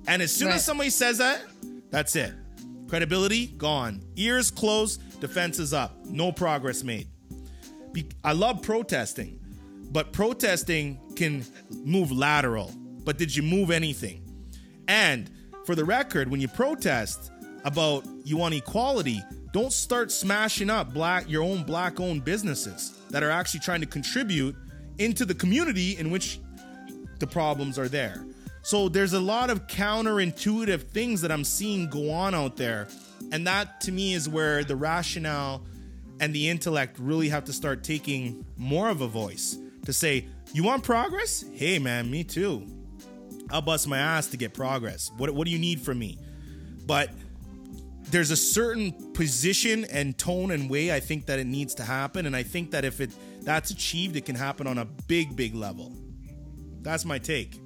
And as soon Right. as somebody says that, that's it. Credibility gone. Ears closed. Defenses up. No progress made. Be- I love protesting, but protesting can move lateral. But did you move anything? And for the record, when you protest about you want equality, don't start smashing up black your own black owned businesses that are actually trying to contribute into the community in which the problems are there. So there's a lot of counterintuitive things that I'm seeing go on out there. And that to me is where the rationale and the intellect really have to start taking more of a voice to say, You want progress? Hey man, me too. I'll bust my ass to get progress. What, what do you need from me? But there's a certain position and tone and way I think that it needs to happen. And I think that if it that's achieved, it can happen on a big, big level. That's my take.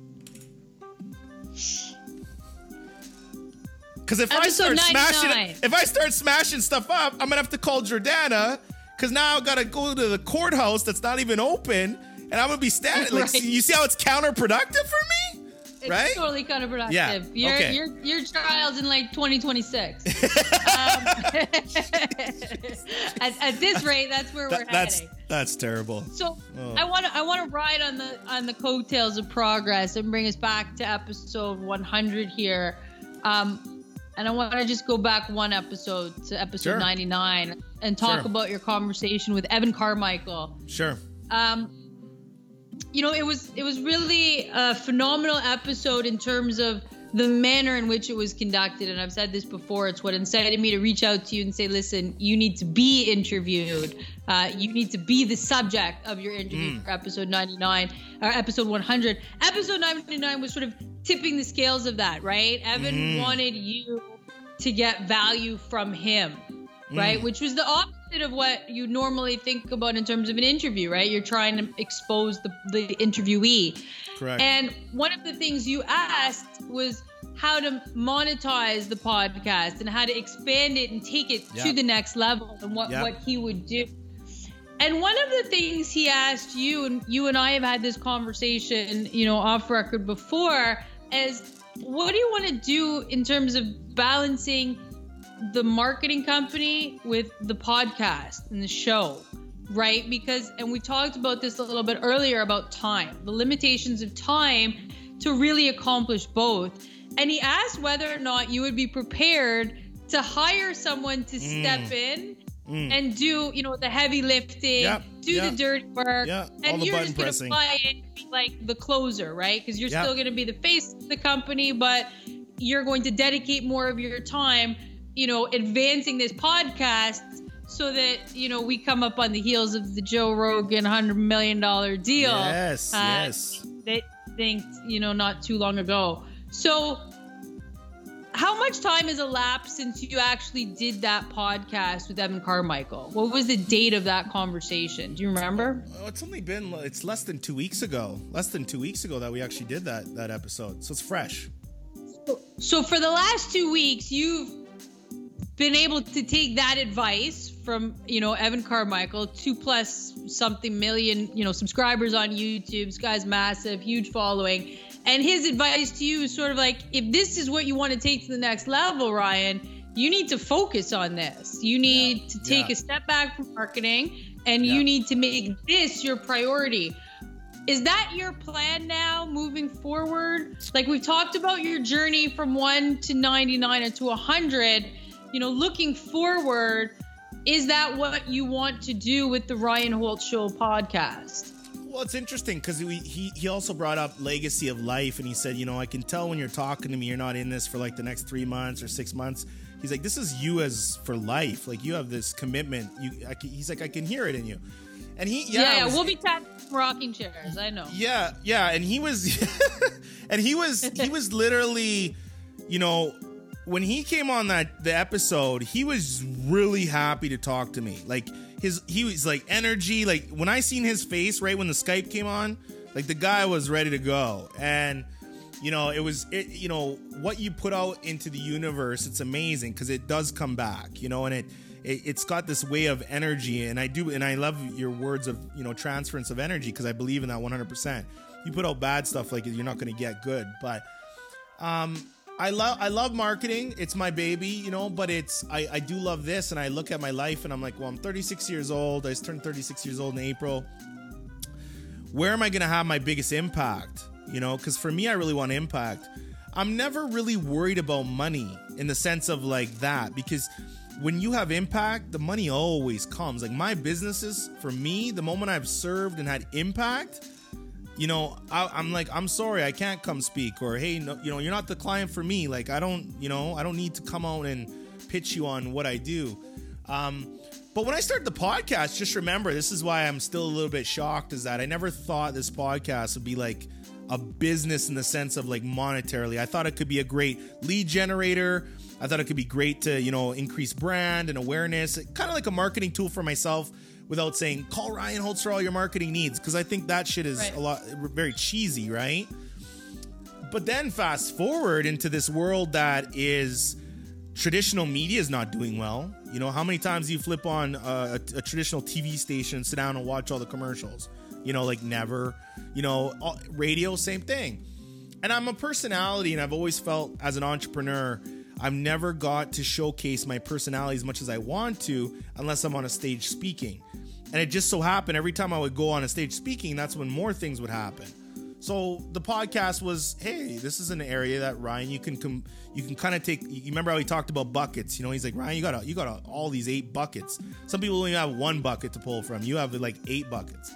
Because if I start 99. smashing, if I start smashing stuff up, I'm gonna have to call Jordana. Because now I gotta go to the courthouse that's not even open, and I'm gonna be standing. Like, [laughs] Right. you see how it's counterproductive for me, It's right? totally counterproductive. Yeah, Your, okay. your, your trial's in like 2026. [laughs] um, [laughs] at, at this rate, that's where we're That- that's heading. that's terrible. So Oh. I want to I want to ride on the on the coattails of progress and bring us back to episode 100 here. Um, and I want to just go back one episode to episode Sure. 99 and talk Sure. about your conversation with Evan Carmichael. Sure. Um, you know, it was it was really a phenomenal episode in terms of the manner in which it was conducted. And I've said this before. It's what incited me to reach out to you and say, listen, you need to be interviewed. Uh, you need to be the subject of your interview mm. for episode 99 or episode 100. Episode 99 was sort of tipping the scales of that, right? Evan mm. wanted you to get value from him, right? Mm. Which was the opposite of what you normally think about in terms of an interview, right? You're trying to expose the, the interviewee. Correct. And one of the things you asked was how to monetize the podcast and how to expand it and take it Yeah. to the next level and what, Yeah. what he would do. And one of the things he asked you, and you and I have had this conversation, you know, off record before, is what do you want to do in terms of balancing the marketing company with the podcast and the show? Right? Because, and we talked about this a little bit earlier about time, the limitations of time to really accomplish both. And he asked whether or not you would be prepared to hire someone to step in Mm. and do you know the heavy lifting, Yep, do yep, the dirty work, all and you're just gonna pressing. fly in be like the closer, right? Because you're Yep. still gonna be the face of the company, but you're going to dedicate more of your time, you know, advancing this podcast so that you know we come up on the heels of the Joe Rogan hundred million dollar deal. Yes, uh, yes. They think you know not too long ago. So how much time has elapsed since you actually did that podcast with Evan Carmichael? What was the date of that conversation? Do you remember? Oh, it's only been it's less than two weeks ago. Less than two weeks ago that we actually did that that episode. So it's fresh. So for the last two weeks, you've been able to take that advice from you know Evan Carmichael, two plus something million you know subscribers on YouTube. This guy's massive, huge following, and his advice to you is sort of like, if this is what you want to take to the next level, Ryan, you need to focus on this. You need Yeah, to take yeah. a step back from marketing, and Yeah. you need to make this your priority. Is that your plan now moving moving forward? Like we've talked about your journey from 1 to 99 and to 100, you know, looking forward, is that what you want to do with the Ryan Holtz Show podcast? Well, it's interesting because he he also brought up legacy of life, and he said, you know, I can tell when you're talking to me, you're not in this for like the next three months or six months. He's like, this is you as for life. Like you have this commitment. You, can, he's like, I can hear it in you. And he, yeah, yeah, yeah was, we'll be tapping rocking chairs. I know. Yeah, yeah, and he was, [laughs] and he was, he was literally, you know, when he came on that the episode, he was really happy to talk to me. Like his he was like energy. Like when I seen his face right when the Skype came on, like the guy was ready to go. And you know, it was it you know, what you put out into the universe, it's amazing because it does come back, you know, and it, it it's got this way of energy and I do and I love your words of, you know, transference of energy because I believe in that 100%. You put out bad stuff like you're not going to get good, but um I love I love marketing. It's my baby, you know, but it's I, I do love this and I look at my life and I'm like, well, I'm 36 years old. I just turned 36 years old in April. Where am I gonna have my biggest impact? You know, because for me, I really want impact. I'm never really worried about money in the sense of like that because when you have impact, the money always comes. Like my businesses, for me, the moment I've served and had impact, you know, I, am like, I'm sorry, I can't come speak, or hey, no, you know, you're not the client for me. Like, I don't, you know, I don't need to come out and pitch you on what I do. Um, but when I started the podcast, just remember this is why I'm still a little bit shocked is that I never thought this podcast would be like a business in the sense of like monetarily. I thought it could be a great lead generator. I thought it could be great to, you know, increase brand and awareness, kind of like a marketing tool for myself without saying call Ryan Holtz for all your marketing needs because I think that shit is right. a lot very cheesy, right? But then fast forward into this world that is traditional media is not doing well. You know, how many times do you flip on a, a, a traditional TV station, sit down and watch all the commercials? You know, like never. You know, all, radio, same thing. And I'm a personality, and I've always felt as an entrepreneur, I've never got to showcase my personality as much as I want to unless I'm on a stage speaking. And it just so happened every time I would go on a stage speaking, that's when more things would happen. So the podcast was, hey, this is an area that Ryan you can you can kind of take. You remember how he talked about buckets? You know, he's like Ryan, you got you got all these eight buckets. Some people only have one bucket to pull from. You have like eight buckets.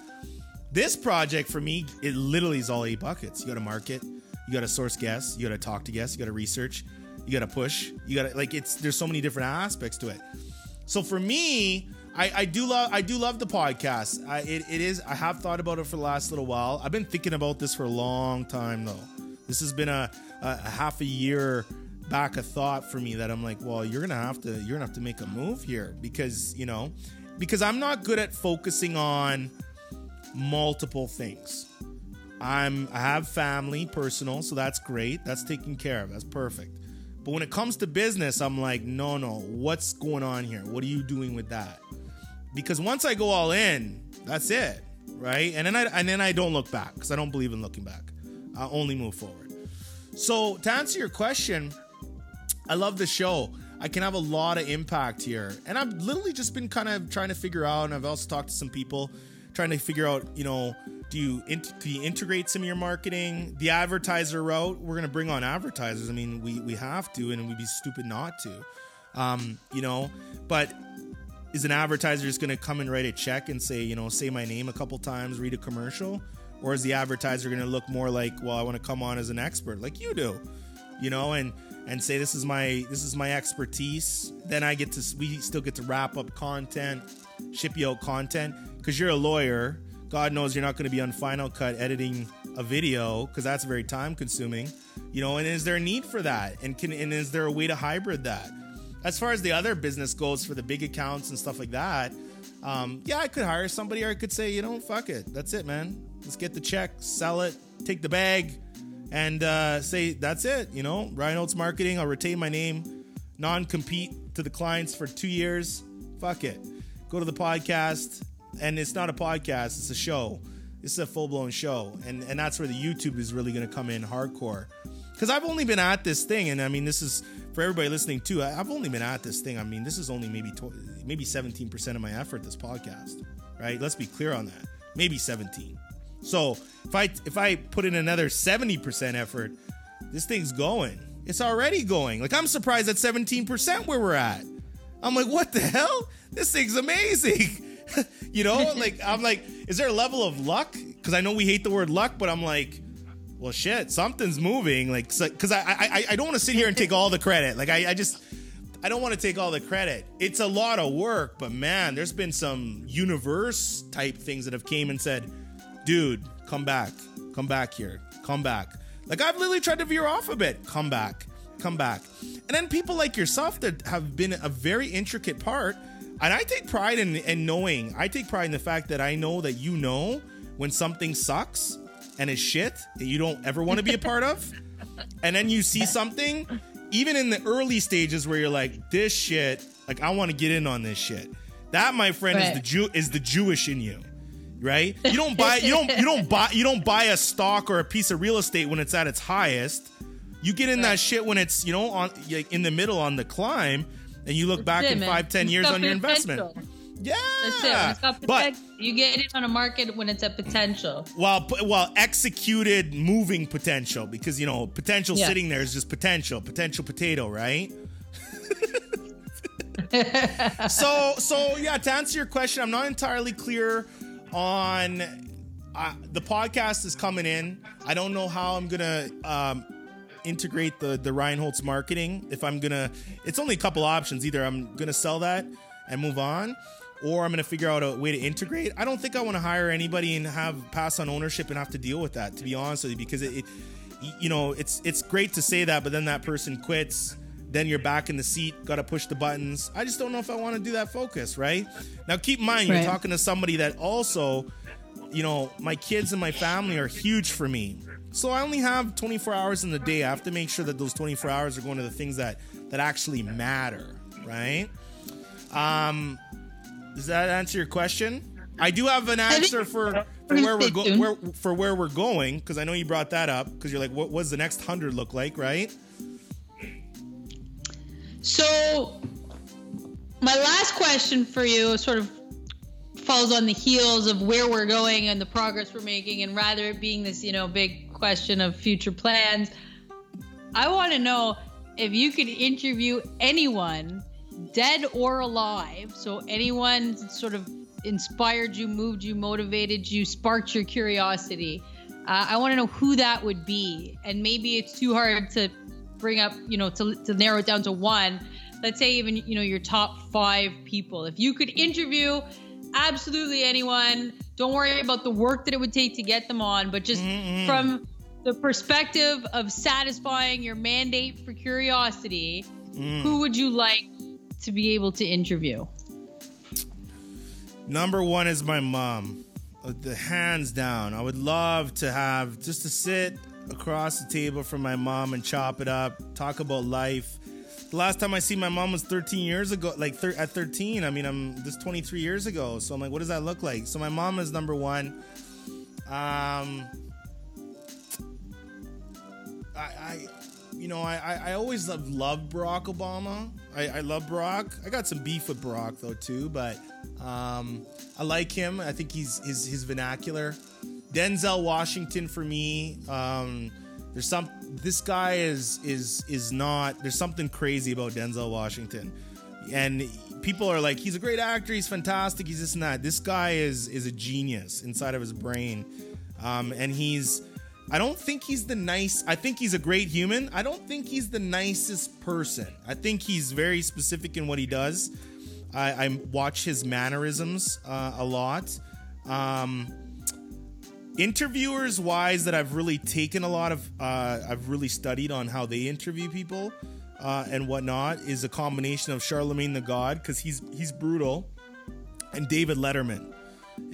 This project for me, it literally is all eight buckets. You got to market, you got to source guests, you got to talk to guests, you got to research, you got to push, you got to like it's. There's so many different aspects to it. So for me, I, I do love I do love the podcast. I, it, it is I have thought about it for the last little while. I've been thinking about this for a long time though. This has been a, a half a year back a thought for me that I'm like, well, you're gonna have to you're gonna have to make a move here because you know because I'm not good at focusing on multiple things. I'm I have family, personal, so that's great. That's taken care of. That's perfect. But when it comes to business, I'm like, no, no, what's going on here? What are you doing with that? because once I go all in, that's it, right? And then I and then I don't look back because I don't believe in looking back. I only move forward. So to answer your question, I love the show. I can have a lot of impact here, and I've literally just been kind of trying to figure out. And I've also talked to some people trying to figure out, you know, do you, in, do you integrate some of your marketing? The advertiser route, we're going to bring on advertisers. I mean, we we have to, and we'd be stupid not to. Um, you know, but is an advertiser just going to come and write a check and say, you know, say my name a couple times, read a commercial? Or is the advertiser going to look more like, well, I want to come on as an expert like you do, you know, and and say this is my this is my expertise. Then I get to we still get to wrap up content, ship you out content because you're a lawyer. God knows you're not going to be on Final Cut editing a video because that's very time consuming, you know. And is there a need for that? And can and is there a way to hybrid that? As far as the other business goes for the big accounts and stuff like that, um, yeah, I could hire somebody or I could say, you know, fuck it. That's it, man. Let's get the check, sell it, take the bag, and uh, say, that's it. You know, Ryan Marketing, I'll retain my name, non compete to the clients for two years. Fuck it. Go to the podcast. And it's not a podcast, it's a show. It's a full blown show. And, and that's where the YouTube is really going to come in hardcore. Because I've only been at this thing, and I mean, this is for everybody listening too, I've only been at this thing. I mean, this is only maybe maybe 17% of my effort. This podcast, right? Let's be clear on that. Maybe 17. So if I if I put in another 70% effort, this thing's going. It's already going. Like I'm surprised at 17% where we're at. I'm like, what the hell? This thing's amazing. [laughs] you know, like I'm like, is there a level of luck? Because I know we hate the word luck, but I'm like, well, shit, something's moving. Like, because I, I I don't want to sit here and take all the credit. Like, I I just I don't want to take all the credit. It's a lot of work, but man, there's been some universe type things that have came and said, dude, come back, come back here, come back. Like I've literally tried to veer off a bit. Come back, come back. And then people like yourself that have been a very intricate part. And I take pride in, in knowing, I take pride in the fact that I know that you know when something sucks and is shit that you don't ever want to be a part of. [laughs] And then you see something, even in the early stages where you're like, this shit, like I want to get in on this shit. That, my friend, right. is the Jew is the Jewish in you right? You don't buy you don't you don't [laughs] buy you don't buy a stock or a piece of real estate when it's at its highest. You get in right. that shit when it's you know on like in the middle on the climb, and you look back it, in man. five ten years on your investment. Yeah, that's it. but you get it on a market when it's at potential. Well, well, executed moving potential because you know potential yeah. sitting there is just potential, potential potato, right? [laughs] so so yeah, to answer your question, I'm not entirely clear on uh, the podcast is coming in. I don't know how I'm gonna um, integrate the the Ryan Holtz marketing. If I'm gonna, it's only a couple options. Either I'm gonna sell that and move on, or I'm gonna figure out a way to integrate. I don't think I want to hire anybody and have pass on ownership and have to deal with that. To be honest with you, because it, it you know, it's it's great to say that, but then that person quits then you're back in the seat, got to push the buttons. I just don't know if I want to do that focus, right? Now, keep in mind, you're right. talking to somebody that also, you know, my kids and my family are huge for me. So I only have 24 hours in the day. I have to make sure that those 24 hours are going to the things that that actually matter, right? Um, does that answer your question? I do have an answer for, for where we're going where, for where we're going because I know you brought that up because you're like, what does the next hundred look like, right? So, my last question for you sort of falls on the heels of where we're going and the progress we're making, and rather it being this, you know, big question of future plans. I want to know if you could interview anyone, dead or alive, so anyone sort of inspired you, moved you, motivated you, sparked your curiosity. Uh, I want to know who that would be, and maybe it's too hard to bring up, you know, to, to narrow it down to one, let's say even, you know, your top five people. If you could interview absolutely anyone, don't worry about the work that it would take to get them on, but just mm-hmm. from the perspective of satisfying your mandate for curiosity, mm. who would you like to be able to interview? Number one is my mom. Uh, the hands down. I would love to have just to sit across the table from my mom and chop it up, talk about life. Last time I see my mom was 13 years ago, like thir- at 13. I mean, I'm this 23 years ago. So I'm like, what does that look like? So my mom is number one. Um, I, I you know, I, I always loved, loved Barack Obama. I, I love Barack. I got some beef with Barack though too, but um, I like him. I think he's his his vernacular. Denzel Washington for me. Um, there's some. This guy is is is not. There's something crazy about Denzel Washington, and people are like, he's a great actor. He's fantastic. He's this and that. This guy is is a genius inside of his brain, um, and he's. I don't think he's the nice. I think he's a great human. I don't think he's the nicest person. I think he's very specific in what he does. I, I watch his mannerisms uh, a lot. Um, interviewers wise that I've really taken a lot of uh, I've really studied on how they interview people uh, and whatnot is a combination of Charlemagne the God because he's he's brutal and David Letterman.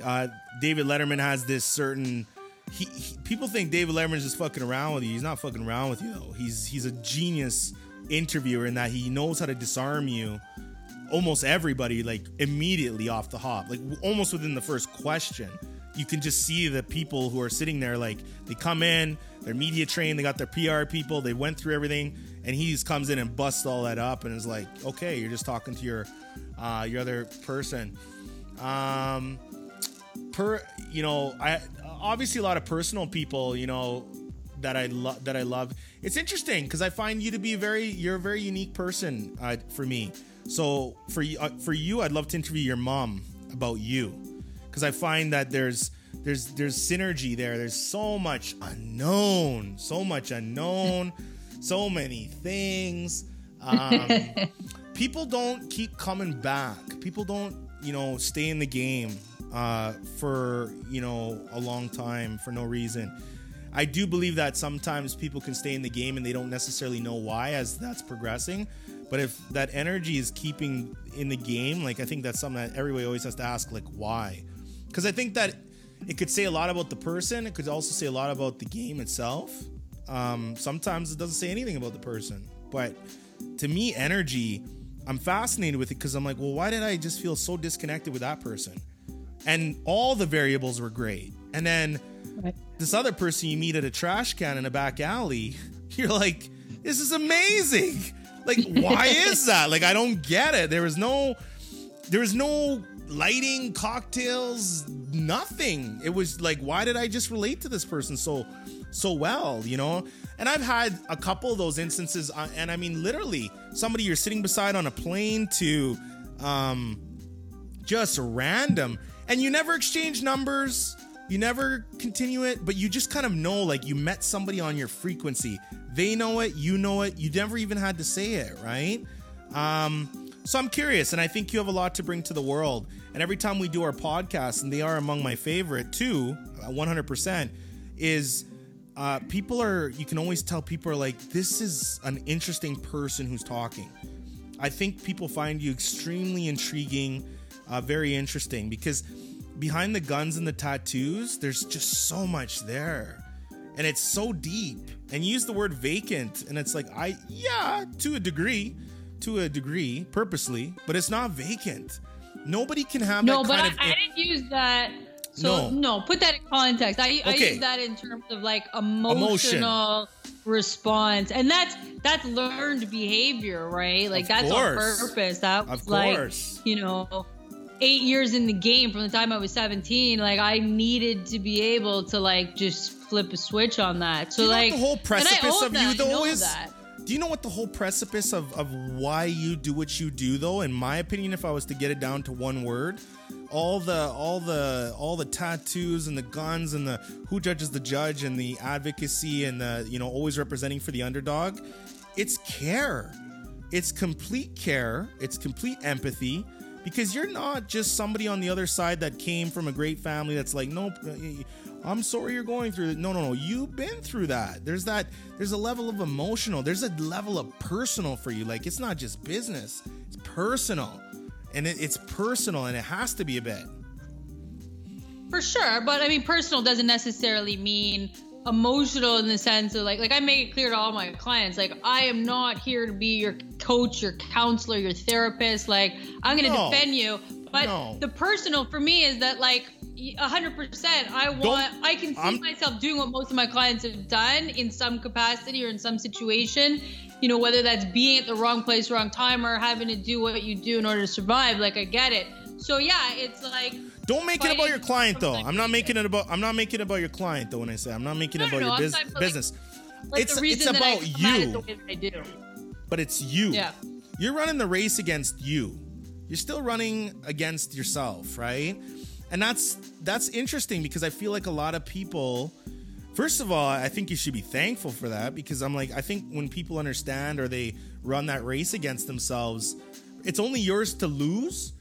Uh, David Letterman has this certain he, he, people think David Letterman's just fucking around with you. He's not fucking around with you though. He's he's a genius interviewer in that he knows how to disarm you almost everybody like immediately off the hop like almost within the first question you can just see the people who are sitting there like they come in, they're media trained, they got their PR people, they went through everything, and he just comes in and busts all that up and is like, okay, you're just talking to your uh, your other person. Um, per you know, I obviously a lot of personal people, you know, that I love that I love. It's interesting because I find you to be very you're a very unique person uh, for me. So for you, uh, for you, I'd love to interview your mom about you because I find that there's there's there's synergy there. There's so much unknown, so much unknown, [laughs] so many things. Um, [laughs] people don't keep coming back. People don't, you know, stay in the game uh, for you know a long time for no reason. I do believe that sometimes people can stay in the game and they don't necessarily know why as that's progressing. But if that energy is keeping in the game, like I think that's something that everybody always has to ask, like why? Because I think that it could say a lot about the person. It could also say a lot about the game itself. Um, sometimes it doesn't say anything about the person. But to me, energy, I'm fascinated with it because I'm like, well, why did I just feel so disconnected with that person? And all the variables were great. And then this other person you meet at a trash can in a back alley, [laughs] you're like, this is amazing. Like, why [laughs] is that? Like, I don't get it. There was no, there was no lighting, cocktails, nothing. It was like, why did I just relate to this person so, so well? You know. And I've had a couple of those instances, uh, and I mean, literally, somebody you're sitting beside on a plane to, um, just random, and you never exchange numbers you never continue it, but you just kind of know like you met somebody on your frequency. They know it, you know it, you never even had to say it, right? Um, so I'm curious, and I think you have a lot to bring to the world. And every time we do our podcast, and they are among my favorite too, 100%, uh, is uh, people are, you can always tell people are like, this is an interesting person who's talking. I think people find you extremely intriguing, uh, very interesting because behind the guns and the tattoos, there's just so much there. And it's so deep. And you use the word vacant, and it's like, I, yeah, to a degree, to a degree, purposely, but it's not vacant. Nobody can have no, that but I, of. I didn't use that. So, no. no, put that in context. I, I use that in terms of like emotional Emotion. response. And that's that's learned behavior, right? Like of that's course. on purpose. That was like, you know, eight years in the game from the time I was 17, like I needed to be able to like just flip a switch on that. So like the whole precipice of that, you though is. That. Do you know what the whole precipice of, of why you do what you do though? In my opinion, if I was to get it down to one word, all the all the all the tattoos and the guns and the who judges the judge and the advocacy and the you know always representing for the underdog, it's care. It's complete care. It's complete empathy because you're not just somebody on the other side that came from a great family that's like, nope, uh, I'm sorry you're going through it. No, no, no. You've been through that. There's that, there's a level of emotional, there's a level of personal for you. Like it's not just business, it's personal. And it, it's personal and it has to be a bit. For sure. But I mean, personal doesn't necessarily mean emotional in the sense of like like I make it clear to all my clients like I am not here to be your coach, your counselor, your therapist. Like I'm going to no. defend you. But no. the personal for me is that like 100% I want Don't, I can see I'm, myself doing what most of my clients have done in some capacity or in some situation. You know, whether that's being at the wrong place, wrong time or having to do what you do in order to survive, like I get it. So yeah, it's like don't make it about your client though. I'm not making it about. I'm not making it about your client though. When I say I'm not making it about your biz- business, like, it's it's about you. I do. But it's you. Yeah. You're running the race against you. You're still running against yourself, right? And that's that's interesting because I feel like a lot of people. First of all, I think you should be thankful for that because I'm like I think when people understand or they run that race against themselves, it's only yours to lose,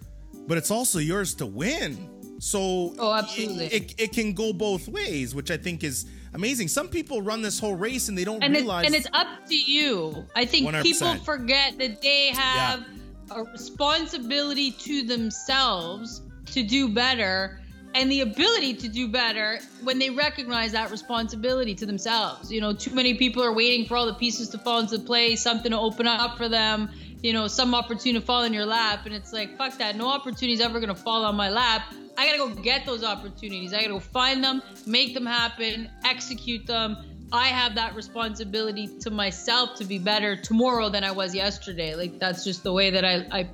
but it's also yours to win so oh, absolutely. It, it, it, can go both ways, which I think is amazing. Some people run this whole race and they don't and realize. It's, and it's up to you. I think 100%. people forget that they have yeah. A responsibility to themselves to do better and the ability to do better when they recognize that responsibility to themselves. You know, too many people are waiting for all the pieces to fall into place, something to open up for them, you know, some opportunity to fall in your lap. And it's like, fuck that. No opportunity is ever going to fall on my lap. I gotta go get those opportunities. I gotta go find them, make them happen, execute them. I have that responsibility to myself to be better tomorrow than I was yesterday. Like that's just the way that I, I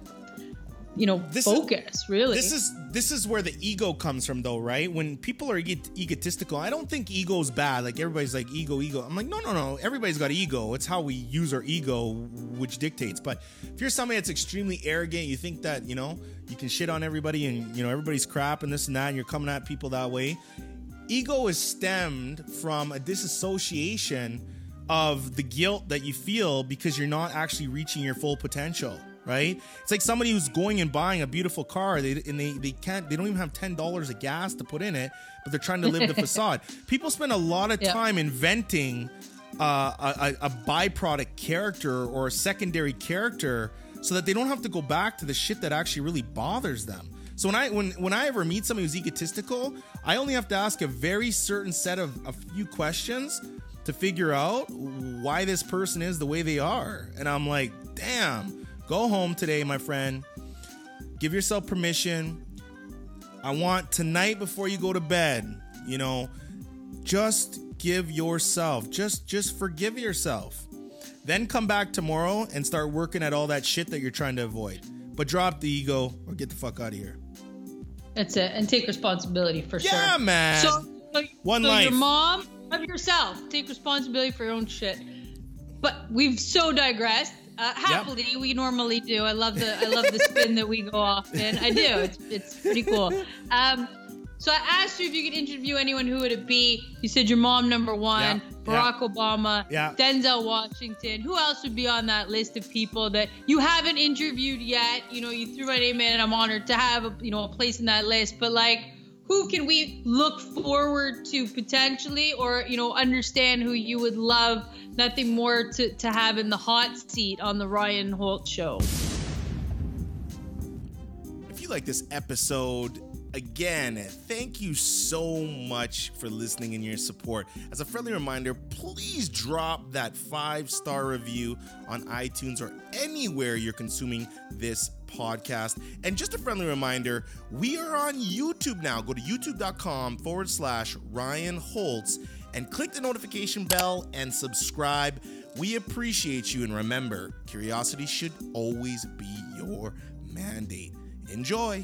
you know This is- focus really This is this is where the ego comes from, though, right? When people are ego- egotistical, I don't think ego is bad. Like everybody's like ego, ego. I'm like, no, no, no. Everybody's got ego. It's how we use our ego, which dictates. But if you're somebody that's extremely arrogant, you think that you know you can shit on everybody and you know everybody's crap and this and that, and you're coming at people that way. Ego is stemmed from a disassociation of the guilt that you feel because you're not actually reaching your full potential right? It's like somebody who's going and buying a beautiful car they, and they, they can't they don't even have $10 of gas to put in it but they're trying to live the [laughs] facade. People spend a lot of Yeah. time inventing uh, a, a, a byproduct character or a secondary character so that they don't have to go back to the shit that actually really bothers them so when I when when I ever meet somebody who's egotistical, I only have to ask a very certain set of a few questions to figure out why this person is the way they are. And I'm like, damn, go home today, my friend. Give yourself permission. I want tonight before you go to bed, you know, just give yourself, just just forgive yourself. Then come back tomorrow and start working at all that shit that you're trying to avoid. But drop the ego or get the fuck out of here. That's it and take responsibility for sure Yeah, man. So, so, One so life. your mom, of yourself. Take responsibility for your own shit. But we've so digressed. Uh, happily, we normally do. I love the I love the spin that we go off in. I do. It's it's pretty cool. [laughs] Um, so I asked you if you could interview anyone. Who would it be? You said your mom number one, Yeah, Barack Obama, Yeah. Denzel Washington. Who else would be on that list of people that you haven't interviewed yet? You know, you threw my name in, and I'm honored to have a, you know a place in that list. But like, who can we look forward to potentially, or you know, understand who you would love nothing more to to have in the hot seat on the Ryan Holtz show? If you like this episode, again, thank you so much for listening and your support. As a friendly reminder, please drop that five star review on iTunes or anywhere you're consuming this podcast. And just a friendly reminder, we are on YouTube now. Go to youtube.com forward slash Ryan Holtz and click the notification bell and subscribe. We appreciate you. And remember, curiosity should always be your mandate. Enjoy.